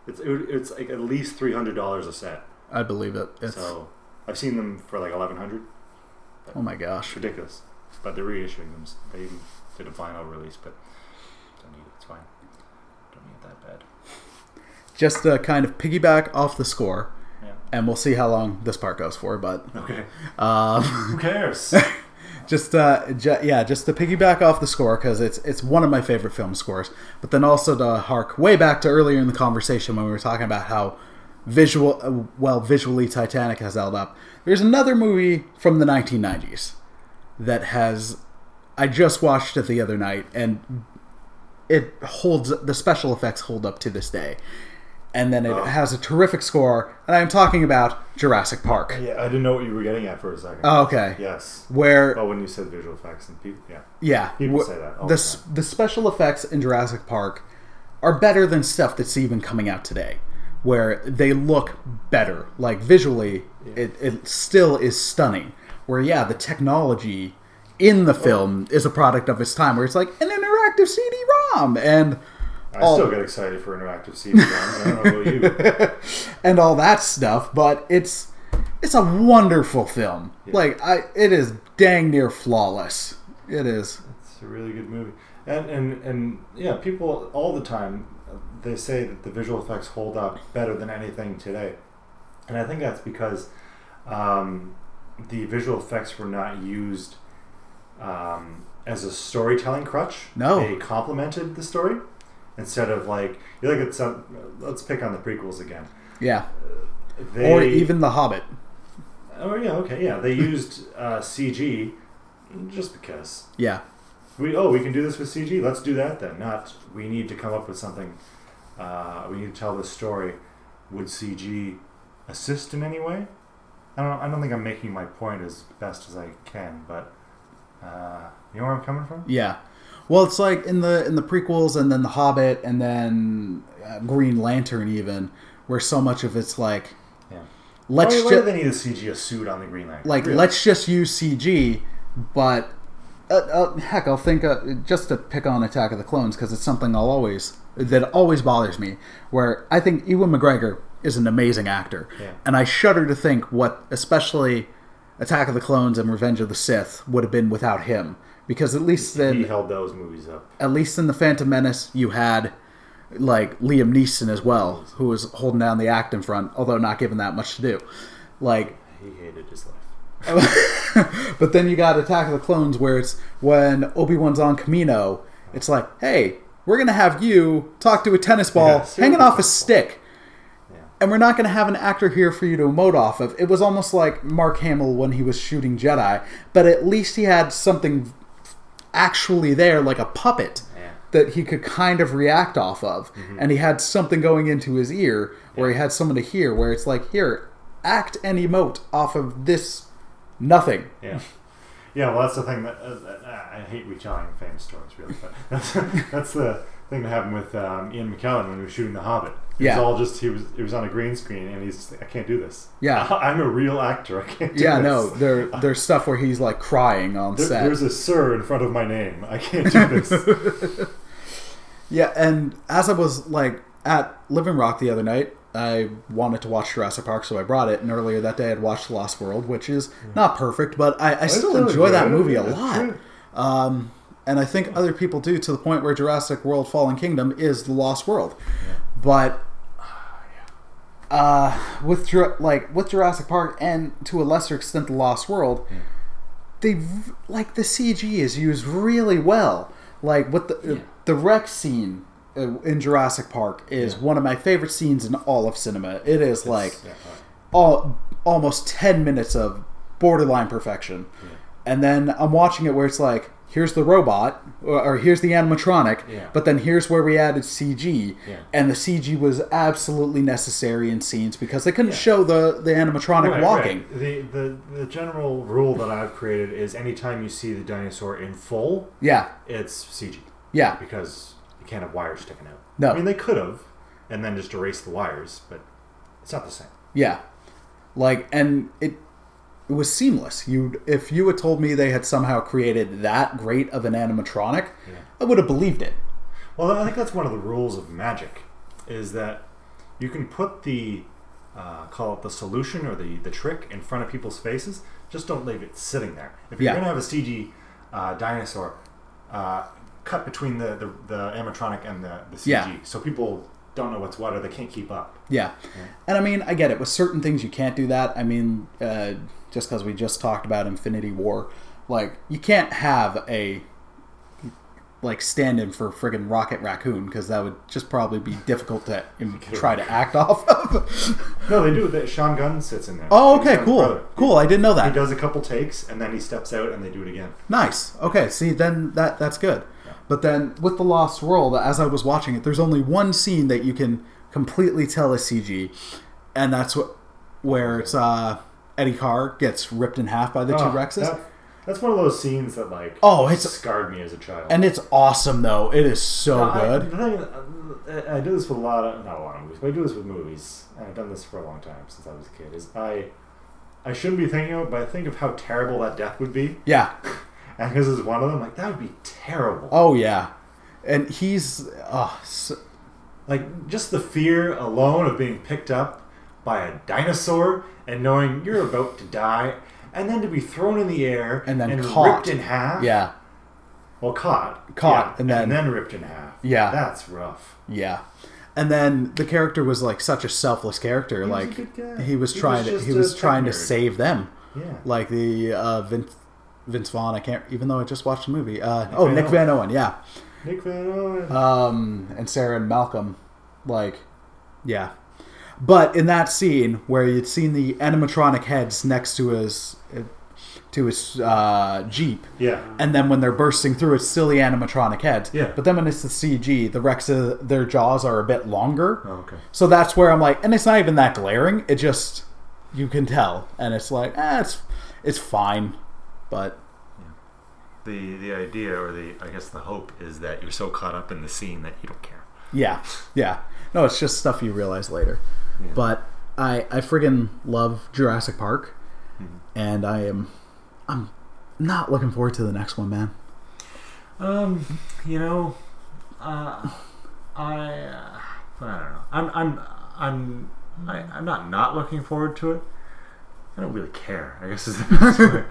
it's it, it's like at least three hundred dollars a set. I believe it it's So I've seen them for like eleven hundred. oh my gosh ridiculous. But they're reissuing them. They did a vinyl release, but don't need it. It's fine. Don't need it that bad. just to kind of piggyback off the score, Yeah. and we'll see how long this part goes for. But Okay. um, Who cares? just uh, ju- yeah, just to piggyback off the score because it's it's one of my favorite film scores. But then also to hark way back to earlier in the conversation when we were talking about how visual, uh, well, visually Titanic has held up. There's another movie from the 1990s that has. I just watched it the other night, and it holds the special effects hold up to this day. and then it Oh. has a terrific score. And I'm talking about Jurassic Park. Yeah, I didn't know what you were getting at for a second. Oh, okay. Yes. Where Oh, when you said visual effects and people, yeah. Yeah, People wh- say that all the the s- the special effects in Jurassic Park are better than stuff that's even coming out today, where they look better. Like visually, it it still is stunning. Where yeah, the technology in the film is a product of its time, where it's like an interactive CD-ROM and I all still get excited for interactive CD I don't know about you. and all that stuff. But it's it's a wonderful film. Like I, it is dang near flawless. It is. It's a really good movie. And, and, and yeah, people all the time, they say that the visual effects hold up better than anything today. And I think that's because um, the visual effects were not used um, as a storytelling crutch. No. They complemented the story instead of like, you look at some, let's pick on the prequels again. Yeah. They, or even The Hobbit. Oh, yeah, okay, yeah. They used uh, CG just because. Yeah. We oh we can do this with CG. Let's do that then. Not we need to come up with something. Uh, we need to tell this story. Would CG assist in any way? I don't. I don't think I'm making my point as best as I can, but uh, you know where I'm coming from. Yeah. Well, it's like in the in the prequels, and then The Hobbit, and then uh, Green Lantern, even where so much of it's like, Yeah. let's why, why do just they need a CG a suit on the Green Lantern? like Really? let's just use CG, but uh, uh, heck, I'll think uh, just to pick on Attack of the Clones because it's something I'll always that always bothers me. Where I think Ewan McGregor is an amazing actor, Yeah. and I shudder to think what especially Attack of the Clones and Revenge of the Sith would have been without him. Because at least then he held those movies up. at least in the Phantom Menace, you had like Liam Neeson as well, who was holding down the act in front, although not given that much to do. Like, He hated his life. but then you got Attack of the Clones, where it's when Obi Wan's on Kamino, it's like, hey, we're gonna have you talk to a tennis ball Yeah, hanging off a stick. Yeah. And we're not going to have an actor here for you to emote off of. It was almost like Mark Hamill when he was shooting Jedi, but at least he had something actually there, like a puppet, Yeah. that he could kind of react off of. And he had something going into his ear where he had someone to hear, where it's like, here, act and emote off of this nothing. Yeah. Yeah, well, that's the thing that uh, uh, I hate retelling famous stories, really, but that's that's the thing that happened with um, Ian McKellen when he was shooting The Hobbit. It Yeah. was all just he was he was on a green screen, and he's like, I can't do this. Yeah. I'm a real actor. I can't. do Yeah, this. no, there, there's stuff where he's like crying on There, set. there's a sir in front of my name. I can't do this. Yeah, and as I was like at Living Rock the other night, I wanted to watch Jurassic Park, so I brought it. And earlier that day, I'd watched Lost World, which is not perfect, but I, I still still enjoy that movie a lot. Um, and I think other people do to the point where Jurassic World: Fallen Kingdom is the Lost World. But uh, with like with Jurassic Park and to a lesser extent the Lost World, they like the CG is used really well. Like with the Yeah. the wreck scene uh, in Jurassic Park is Yeah. one of my favorite scenes in all of cinema. It is like Yeah, all almost 10 minutes of borderline perfection. Yeah. And then I'm watching it where it's like, here's the robot, or, or here's the animatronic, Yeah. but then here's where we added CG. Yeah. And the CG was absolutely necessary in scenes because they couldn't Yeah. show the, the animatronic Right, walking. right. The, the the general rule that I've created is anytime you see the dinosaur in full, Yeah, it's CG yeah, because you can't have wires sticking out. No. I mean they could have, and then just erase the wires, but it's not the same. yeah. Like, and it it was seamless. You, if you had told me they had somehow created that great of an animatronic, Yeah. I would have believed it. Well, I think that's one of the rules of magic, is that you can put the uh, call it the solution or the the trick in front of people's faces. Just don't leave it sitting there. If you're Yeah. going to have a CG uh, dinosaur, uh, cut between the, the the animatronic and the the CG, Yeah. so people don't know what's what or they can't keep up. Yeah. And I mean, I get it. With certain things, you can't do that. I mean, uh, just because we just talked about Infinity War, like, you can't have a, like, stand in for friggin' Rocket Raccoon, because that would just probably be difficult to try to act off of. No, they do. That Sean Gunn sits in there. oh, okay, cool. brother. Cool. I didn't know that. He does a couple takes and then he steps out and they do it again. Nice. Okay, see, then that that's good. But then with The Lost World, as I was watching it, there's only one scene that you can completely tell is CG, and that's what where it's uh, Eddie Carr gets ripped in half by the two Oh, Rexes. that- that's one of those scenes that like Oh, it's- scarred me as a child. and it's awesome though. It is so I- good. the thing- I, I do this with a lot of not a lot of movies, but I do this with movies, and I've done this for a long time since I was a kid. Is I I shouldn't be thinking of it, but I think of how terrible that death would be, Yeah. and because it's one of them, like that would be terrible. Oh yeah. And he's oh, so, Like just the fear alone of being picked up by a dinosaur and knowing you're about to die, and then to be thrown in the air And then caught. ripped in half. yeah. Well, caught, Caught, yeah, and then- ripped in half. Yeah. that's rough. Yeah. And then the character was like such a selfless character. was a like good guy. he was He trying was to he was trying to save them. Yeah, Like the uh, Vince Vaughn. I can't even though I just watched the movie. Uh, oh, Van Nick Owen. Van Owen. Yeah. Nick Van Owen. Um, and Sarah and Malcolm. Like, yeah. But in that scene where you'd seen the animatronic heads next to his to his uh, jeep, yeah, and then when they're bursting through, it's silly animatronic heads. Yeah. But then when it's the CG, the Rex, their jaws are a bit longer. oh, okay. So that's where I'm like, and it's not even that glaring. It just you can tell, and it's like, eh, it's it's fine, but The the idea or the I guess the hope is that you're so caught up in the scene that you don't care. yeah, yeah. No, it's just stuff you realize later. Yeah. But I I friggin' love Jurassic Park, Mm-hmm. and I am I'm not looking forward to the next one, man. Um, you know, uh, I, uh, I don't know. I'm, I'm, I'm, I, I'm not not looking forward to it. I don't really care. I guess is the best way.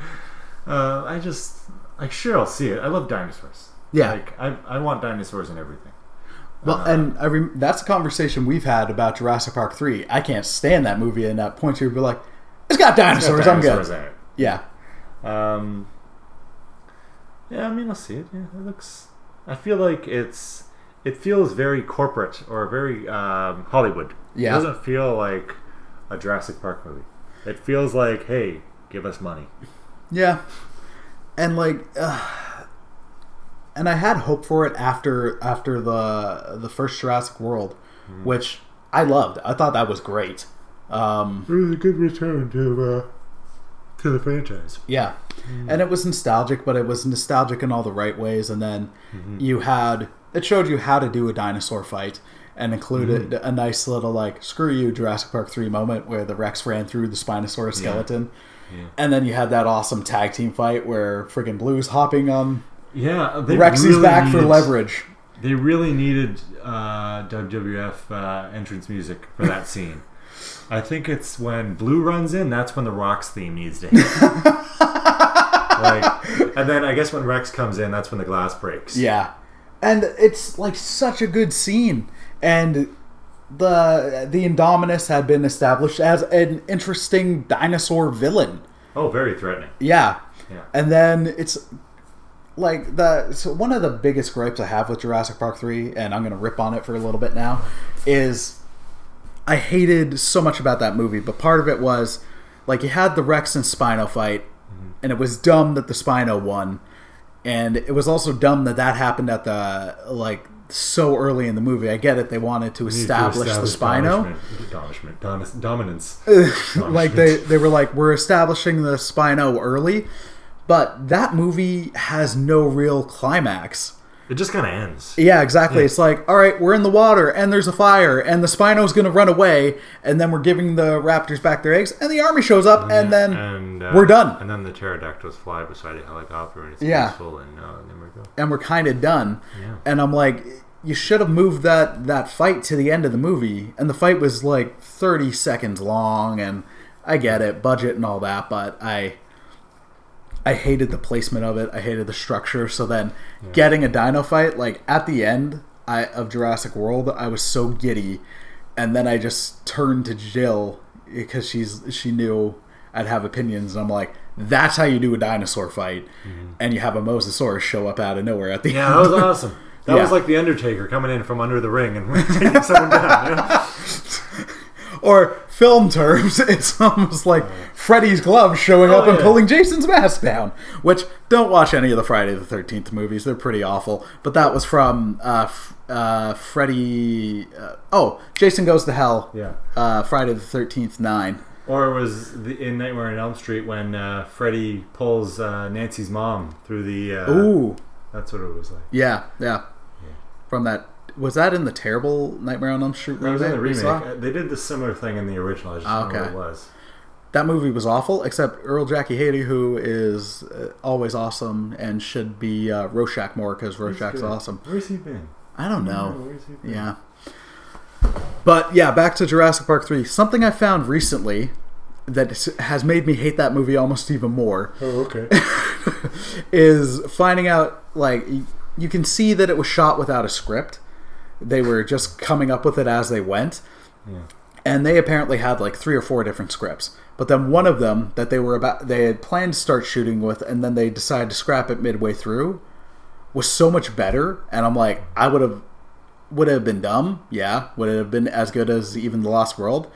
Uh, I just like sure I'll see it. I love dinosaurs. Yeah. like I, I want dinosaurs and everything. Well, Uh, and I rem- that's a conversation we've had about Jurassic Park three. I can't stand that movie, and that points you'd be like, it's got it's got dinosaurs. I'm dinosaurs good. Yeah, Um, yeah, I mean, I'll see it. Yeah, it looks. I feel like it's. It feels very corporate or very um, Hollywood. Yeah. It doesn't feel like a Jurassic Park movie. It feels like, hey, give us money. Yeah, and like, uh, and I had hope for it after after the the first Jurassic World, which I loved. I thought that was great. Um, It was a good return to uh, to the franchise. yeah, and it was nostalgic, but it was nostalgic in all the right ways. And then you had it showed you how to do a dinosaur fight. And included a nice little like "screw you" Jurassic Park three moment where the Rex ran through the Spinosaurus skeleton, Yeah. And then you had that awesome tag team fight where friggin' Blue's hopping on Yeah, they Rexy's really back for leverage. They really needed uh, WWF uh, entrance music for that scene. I think it's when Blue runs in. That's when the Rocks theme needs to hit. like, and then I guess when Rex comes in, that's when the glass breaks. Yeah, and it's like such a good scene, and the the Indominus had been established as an interesting dinosaur villain. Oh, very threatening. Yeah, Yeah. and then it's like the so one of the biggest gripes I have with Jurassic Park three, and I'm gonna rip on it for a little bit now, is I hated so much about that movie, but part of it was like you had the Rex and Spino fight, mm-hmm. and it was dumb that the Spino won, and it was also dumb that that happened at the like so early in the movie. I get it; they wanted to Need to establish, the Spino, Domination, dominance, dominance. like they they were like we're establishing the Spino early, but that movie has no real climax. It just kind of ends. Yeah, exactly. It's like, all right, we're in the water and there's a fire and the Spino's going to run away and then we're giving the raptors back their eggs and the army shows up and then and, uh, we're done. And then the pterodactyls fly beside a helicopter, and it's Yeah. peaceful, and, uh, and then we go. and we're kind of done. Yeah. And I'm like, you should have moved that that fight to the end of the movie and the fight was like 30 seconds long and I get it, budget and all that, but I I hated the placement of it. I hated the structure. So then, getting a dino fight like at the end I, of Jurassic World, I was so giddy, and then I just turned to Jill because she's she knew I'd have opinions, and I'm like, "That's how you do a dinosaur fight," mm-hmm. and you have a Mosasaurus show up out of nowhere at the Yeah, end. that was awesome. That Yeah. was like the Undertaker coming in from under the ring and taking someone down. You know? Or film terms, it's almost like Freddy's glove showing Oh, up and yeah. pulling Jason's mask down. Which don't watch any of the Friday the Thirteenth movies; they're pretty awful. But that was from uh, uh, Freddy. Uh, oh, Jason Goes to Hell. Yeah. Uh, Friday the Thirteenth Nine. Or it was the, in Nightmare on Elm Street when uh, Freddy pulls uh, Nancy's mom through the. Uh, Ooh, That's what it was like. yeah, yeah. From that, was that in the terrible Nightmare on Elm Street That was in the remake. They did the similar thing in the original. I just don't know what okay. it was. That movie was awful, except Earl Jackie Haley, who is uh, always awesome and should be uh, Rorschach more because Rorschach's awesome. Where's he been? I don't Oh, know. where's he been? Yeah. But yeah, back to Jurassic Park 3. Something I found recently that has made me hate that movie almost even more Oh, okay. is finding out like you can see that it was shot without a script. They were just coming up with it as they went. Yeah. And they apparently had like three or four different scripts. But then one of them that they were about they had planned to start shooting with and then they decided to scrap it midway through was so much better and I'm like I would have would it have been dumb? Yeah. Would it have been as good as even The Lost World?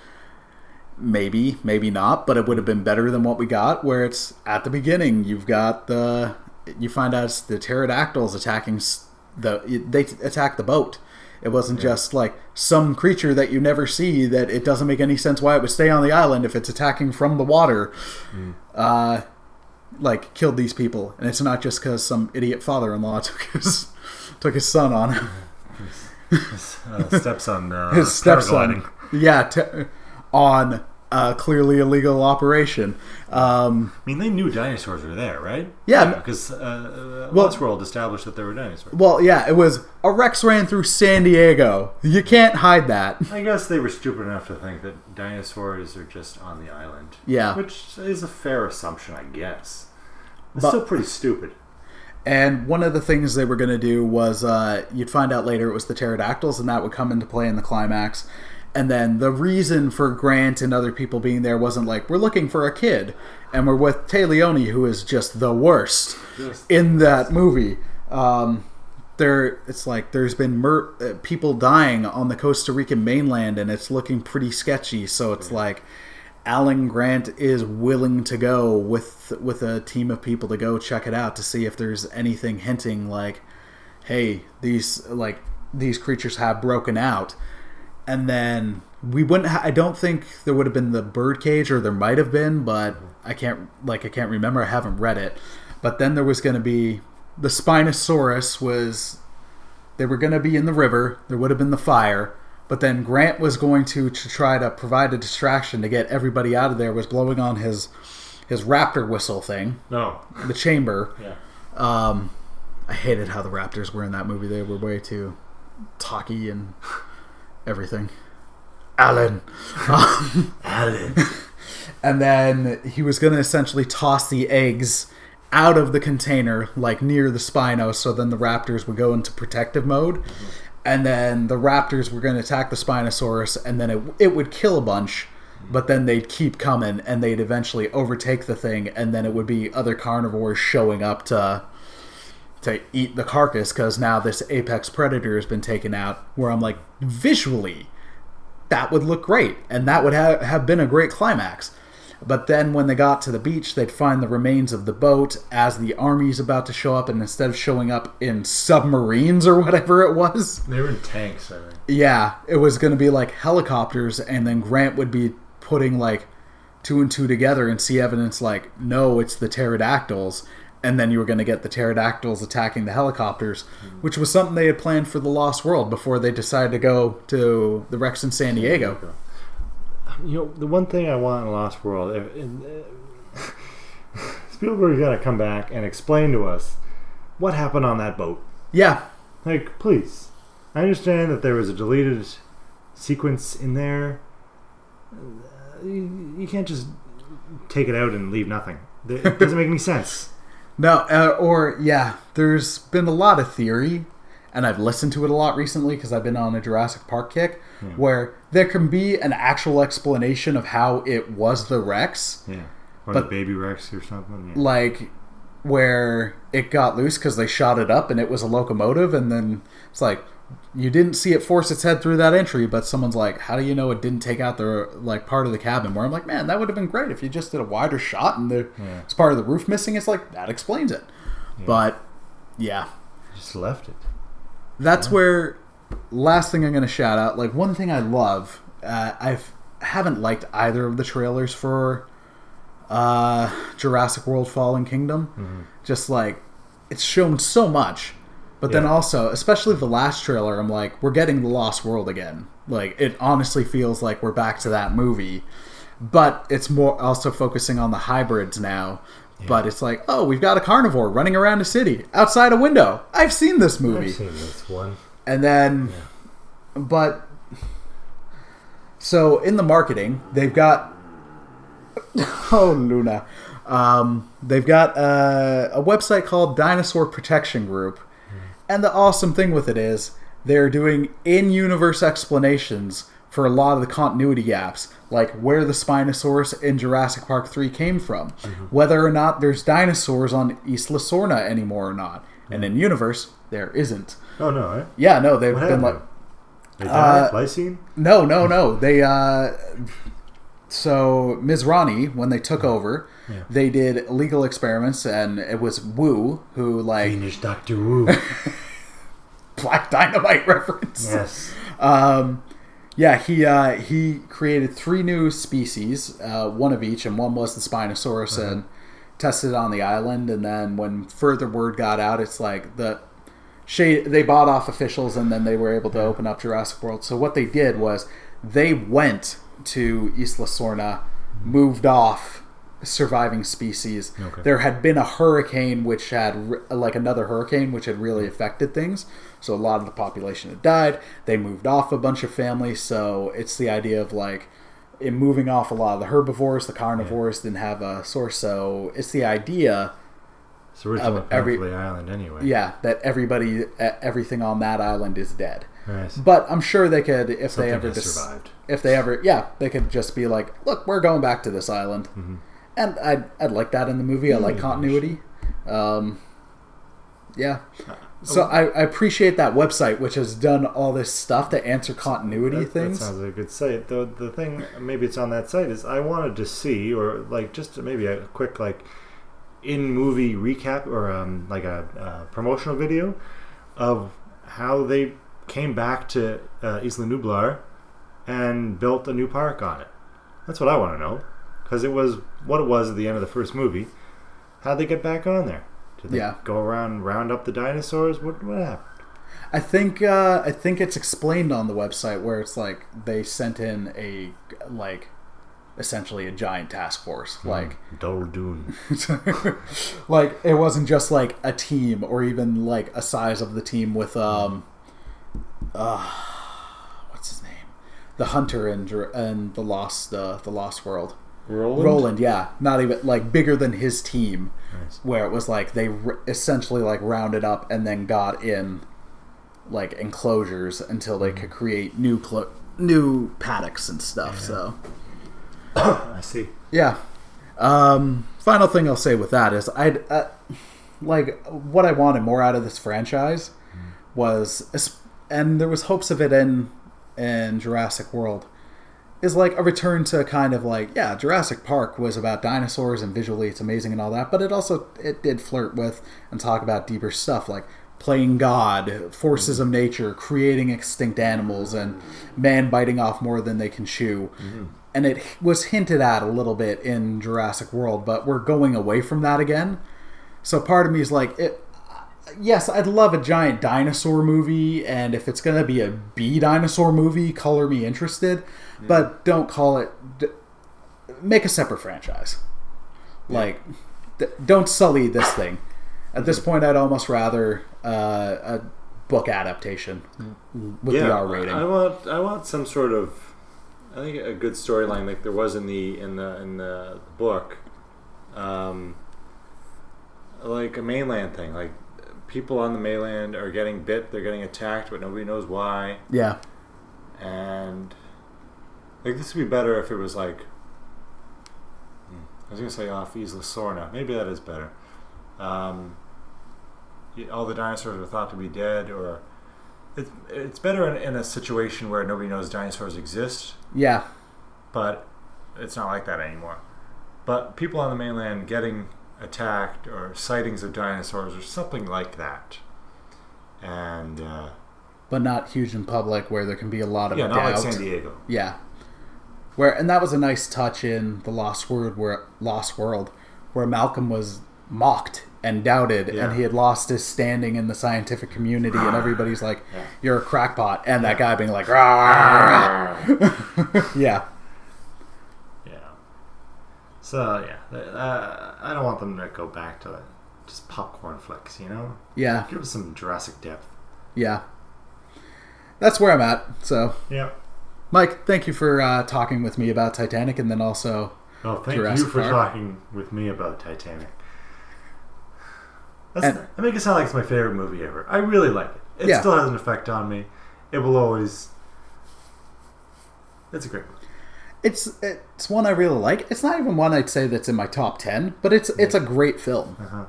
Maybe, maybe not, but it would have been better than what we got. Where it's at the beginning, you've got the you find out it's the pterodactyls attacking the they attack the boat. It wasn't just like some creature that you never see that it doesn't make any sense why it would stay on the island if it's attacking from the water. Uh, like killed these people, and it's not just because some idiot father-in-law took his took his son on him. Uh, stepson. Uh, his stepson. Yeah, t- on a clearly illegal operation. Um, I mean, they knew dinosaurs were there, right? Yeah. because uh, uh, Well- Lost World established that there were dinosaurs. well, yeah, it was a Rex ran through San Diego. You can't hide that. I guess they were stupid enough to think that dinosaurs are just on the island. Yeah. Which is a fair assumption, I guess. It's But- still pretty stupid. And one of the things they were going to do was uh, you'd find out later it was the pterodactyls, and that would come into play in the climax. And then the reason for Grant and other people being there wasn't like we're looking for a kid, and we're with Téa Leoni, who is just the worst in that movie. Um, there, it's like there's been mur- uh, people dying on the Costa Rican mainland, and it's looking pretty sketchy. So it's like Alan Grant is willing to go with with a team of people to go check it out to see if there's anything hinting like, hey, these like these creatures have broken out, and then we wouldn't. Ha- I don't think there would have been the birdcage, or there might have been, but I can't like I can't remember. I haven't read it. But then there was going to be the Spinosaurus was they were going to be in the river. There would have been the fire, but then Grant was going to to try to provide a distraction to get everybody out of there. Was blowing on his his raptor whistle thing, no. the chamber. Yeah. Um, I hated how the Raptors were in that movie. They were way too talky and everything. Alan. Um, Alan. and then he was going to essentially toss the eggs out of the container, like near the Spino, so then the Raptors would go into protective mode. And then the Raptors were going to attack the Spinosaurus, and then it, it would kill a bunch, but then they'd keep coming, and they'd eventually overtake the thing, and then it would be other carnivores showing up to to eat the carcass because now this apex predator has been taken out. Where I'm like, visually, that would look great, and that would ha- have been a great climax. But then when they got to the beach, they'd find the remains of the boat as the army's about to show up, and instead of showing up in submarines or whatever it was, They were in tanks, I think. yeah, it was going to be like helicopters, and then Grant would be putting like two and two together and see evidence like, no, it's the pterodactyls. And then you were going to get the pterodactyls attacking the helicopters, which was something they had planned for the Lost World before they decided to go to the Rex in San Diego. You know, the one thing I want in Lost World, if, in, uh, Spielberg's got to come back and explain to us what happened on that boat. Yeah, Like, please. I understand that there was a deleted sequence in there. Uh, You, you can't just take it out and leave nothing. It doesn't make any sense. No, uh, or yeah, there's been a lot of theory, and I've listened to it a lot recently because I've been on a Jurassic Park kick, where there can be an actual explanation of how it was the Rex, Yeah. Or But- the baby Rex or something. Yeah. like where it got loose because they shot it up and it was a locomotive, and then it's like, you didn't see it force its head through that entry, but someone's like, "How do you know it didn't take out the like part of the cabin?" Where I'm like, "Man, that would have been great if you just did a wider shot and there's Yeah. part of the roof missing." It's like that explains it, but yeah, Just left it. that's where last thing I'm going to shout out. Like one thing I love, uh, I've haven't liked either of the trailers for uh, Jurassic World: Fallen Kingdom. Just like it's shown so much, but then also, especially the last trailer, I'm like, we're getting the Lost World again. Like it honestly feels like we're back to that movie, but it's more also focusing on the hybrids now. But it's like, oh, we've got a carnivore running around a city outside a window. I've seen this movie I've seen this one. and then but so in the marketing they've got oh luna um, they've got a, a website called dinosaur protection group and the awesome thing with it is they're doing in-universe explanations for a lot of the continuity gaps like where the spinosaurus in jurassic park 3 came from whether or not there's dinosaurs on isla sorna anymore or not and in universe there isn't Oh no, eh? yeah, no, they've What been like, They died? Uh, Lysine? no, no, no. They, uh, so Masrani, when they took over, Yeah. they did legal experiments, and it was Wu who, like, Fiendish Doctor Wu. Black Dynamite reference. yes. Um, yeah, he uh, he created three new species, uh, one of each, and one was the Spinosaurus, and tested it on the island. And then when further word got out, it's like the shade they bought off officials, and then they were able to open up Jurassic World. So what they did was they went to Isla Sorna, moved off surviving species. Okay. There had been a hurricane which had like another hurricane which had really affected things. So a lot of the population had died. They moved off a bunch of families. So it's the idea of like in moving off a lot of the herbivores, the carnivores didn't have a source. So it's the idea, It's originally Of every- Island anyway. yeah, that everybody, everything on that island is dead. Nice. But I'm sure they could if Something they ever dis- survived. if they ever yeah they could just be like look we're going back to this island Mm-hmm. And I'd, I'd like that in the movie. I like continuity. Um, yeah. So I, I appreciate that website which has done all this stuff to answer continuity That, that things. sounds like a good site. The the thing maybe it's on that site is I wanted to see or like just maybe a quick like in movie recap or um, like a uh, promotional video of how they came back to uh, Isla Nublar and built a new park on it. That's what I want to know because it was what it was at the end of the first movie. How'd they get back on there? Did they Yeah. go around round up the dinosaurs? What what happened? i think uh, i think it's explained on the website where it's like they sent in a like essentially a giant task force like Dol Dune. like it wasn't just like a team or even like a size of the team with um uh what's his name the hunter and and the lost uh, the lost world Roland. roland yeah not even like bigger than his team Nice. where it was like they r- essentially like rounded up and then got in like enclosures until they could create new clo- new paddocks and stuff so I see. yeah. Um, final thing I'll say with that is I'd uh, like what I wanted more out of this franchise was, and there was hopes of it in in Jurassic World, is like a return to kind of like yeah, Jurassic Park was about dinosaurs and visually it's amazing and all that, but it also it did flirt with and talk about deeper stuff like playing God, forces of nature, creating extinct animals, and man biting off more than they can chew mm-hmm. and it was hinted at a little bit in Jurassic World, but we're going away from that again. So part of me is like, it, yes, I'd love a giant dinosaur movie, and if it's gonna be a B dinosaur movie, color me interested, but don't call it. D- make a separate franchise. Like, d- don't sully this thing. At this point, I'd almost rather uh, a book adaptation with the R rating. I want I want some sort of I think a good storyline like there was in the in the in the book, um, like a mainland thing. Like people on the mainland are getting bit, they're getting attacked, but nobody knows why. yeah, And like this would be better if it was like I was gonna say off Isla Sorna. Maybe that is better. Um, all the dinosaurs were thought to be dead, or it's it's better in, in a situation where nobody knows dinosaurs exist, Yeah. but it's not like that anymore. But people on the mainland getting attacked or sightings of dinosaurs or something like that, and uh, But not huge in public where there can be a lot of yeah, not doubt. like San Diego. Yeah. Where and that was a nice touch in the Lost Word where Lost World, where Malcolm was mocked and doubted Yeah. and he had lost his standing in the scientific community and everybody's like, Yeah. You're a crackpot and that guy being like Yeah. Yeah. So yeah, uh, I don't want them to go back to just popcorn flicks. You know, Yeah. give us some Jurassic depth. Yeah. That's where I'm at. So Yeah. Mike, thank you for uh, talking with me about Titanic and then also Oh, thank Jurassic you for Park. talking with me about Titanic. That's, And- I make it sound like it's my favorite movie ever. I really like it. It Yeah. still has an effect on me. It will always. It's a great movie. It's it's one I really like. It's not even one I'd say that's in my top ten, but it's it's a great film. Uh-huh.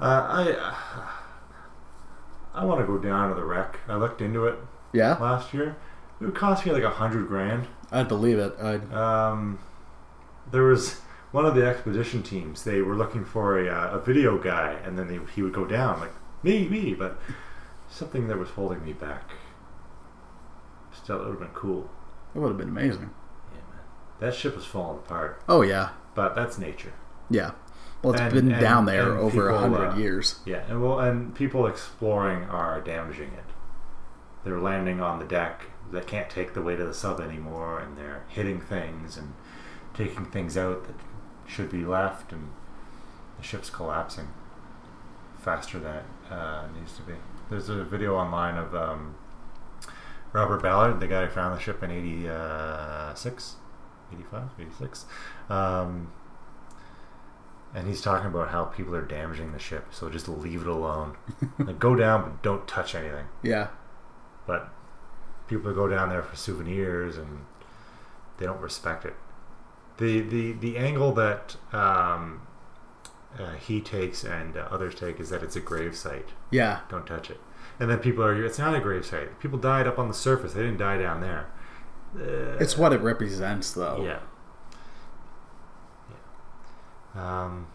Uh, I I want to go down to the wreck. I looked into it Yeah, last year. It would cost me like a hundred grand. I'd believe it. I'd, Um, there was one of the expedition teams. They were looking for a, uh, a video guy, and then they, he would go down like me, me. But something that was holding me back. Still, it would have been cool. it would have been amazing. That ship was falling apart, Oh yeah, but that's nature. yeah. Well, it's And- been and- down there over a hundred uh, years. Yeah, and well, and people exploring are damaging it. They're landing on the deck that can't take the weight of the sub anymore, and they're hitting things and taking things out that should be left, and the ship's collapsing faster than it uh, needs to be. There's a video online of um, Robert Ballard, the guy who found the ship in 86, 85, 86. Um, and he's talking about how people are damaging the ship, so just leave it alone. like, go down, but don't touch anything. Yeah, But people go down there for souvenirs, and they don't respect it. The the the angle that um, uh, he takes and uh, others take is that it's a grave site. yeah, Don't touch it. And then people argue it's not a grave site. People died up on the surface. They didn't die down there. It's what it represents, though. yeah. Yeah. Um,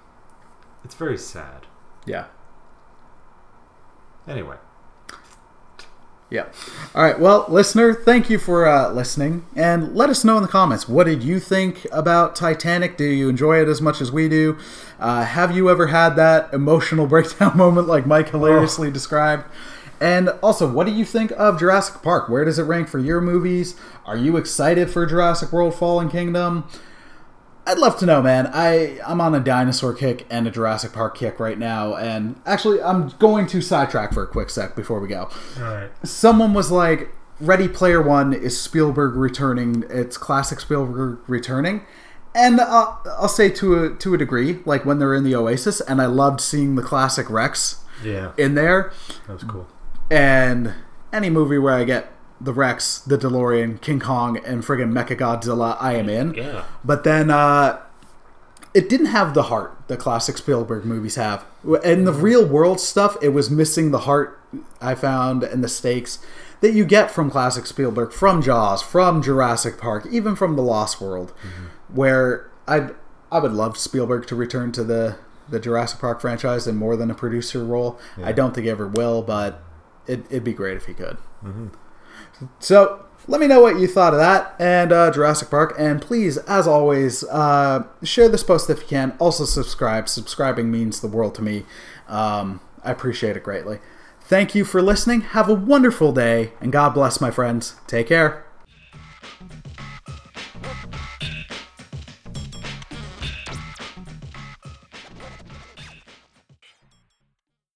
it's very sad. yeah, Anyway, yeah. All right, well, listener, thank you for uh, listening, and let us know in the comments what did you think about Titanic? Do you enjoy it as much as we do? Uh, have you ever had that emotional breakdown moment like Mike hilariously described? And also, what do you think of Jurassic Park? Where does it rank for your movies? Are you excited for Jurassic World Fallen Kingdom? I'd love to know, man. I I'm on a dinosaur kick and a Jurassic Park kick right now, and actually, I'm going to sidetrack for a quick sec before we go. all right. Someone was like, "Ready Player One is Spielberg returning. It's classic Spielberg returning." And uh, I'll say to a to a degree, like when they're in the Oasis, and I loved seeing the classic Rex Yeah, in there. that was cool. And any movie where I get the Rex, the DeLorean, King Kong, and friggin' Mecha Godzilla, I am in. Yeah. But then uh, it didn't have the heart that classic Spielberg movies have. In the real world stuff, it was missing the heart I found and the stakes that you get from classic Spielberg, from Jaws, from Jurassic Park, even from The Lost World, where I I would love Spielberg to return to the the Jurassic Park franchise in more than a producer role. I don't think he ever will, but it, it'd be great if he could. So let me know what you thought of that and uh, Jurassic Park. And please, as always, uh, share this post if you can. Also, subscribe. Subscribing means the world to me. Um, I appreciate it greatly. Thank you for listening. Have a wonderful day, and God bless, my friends. Take care.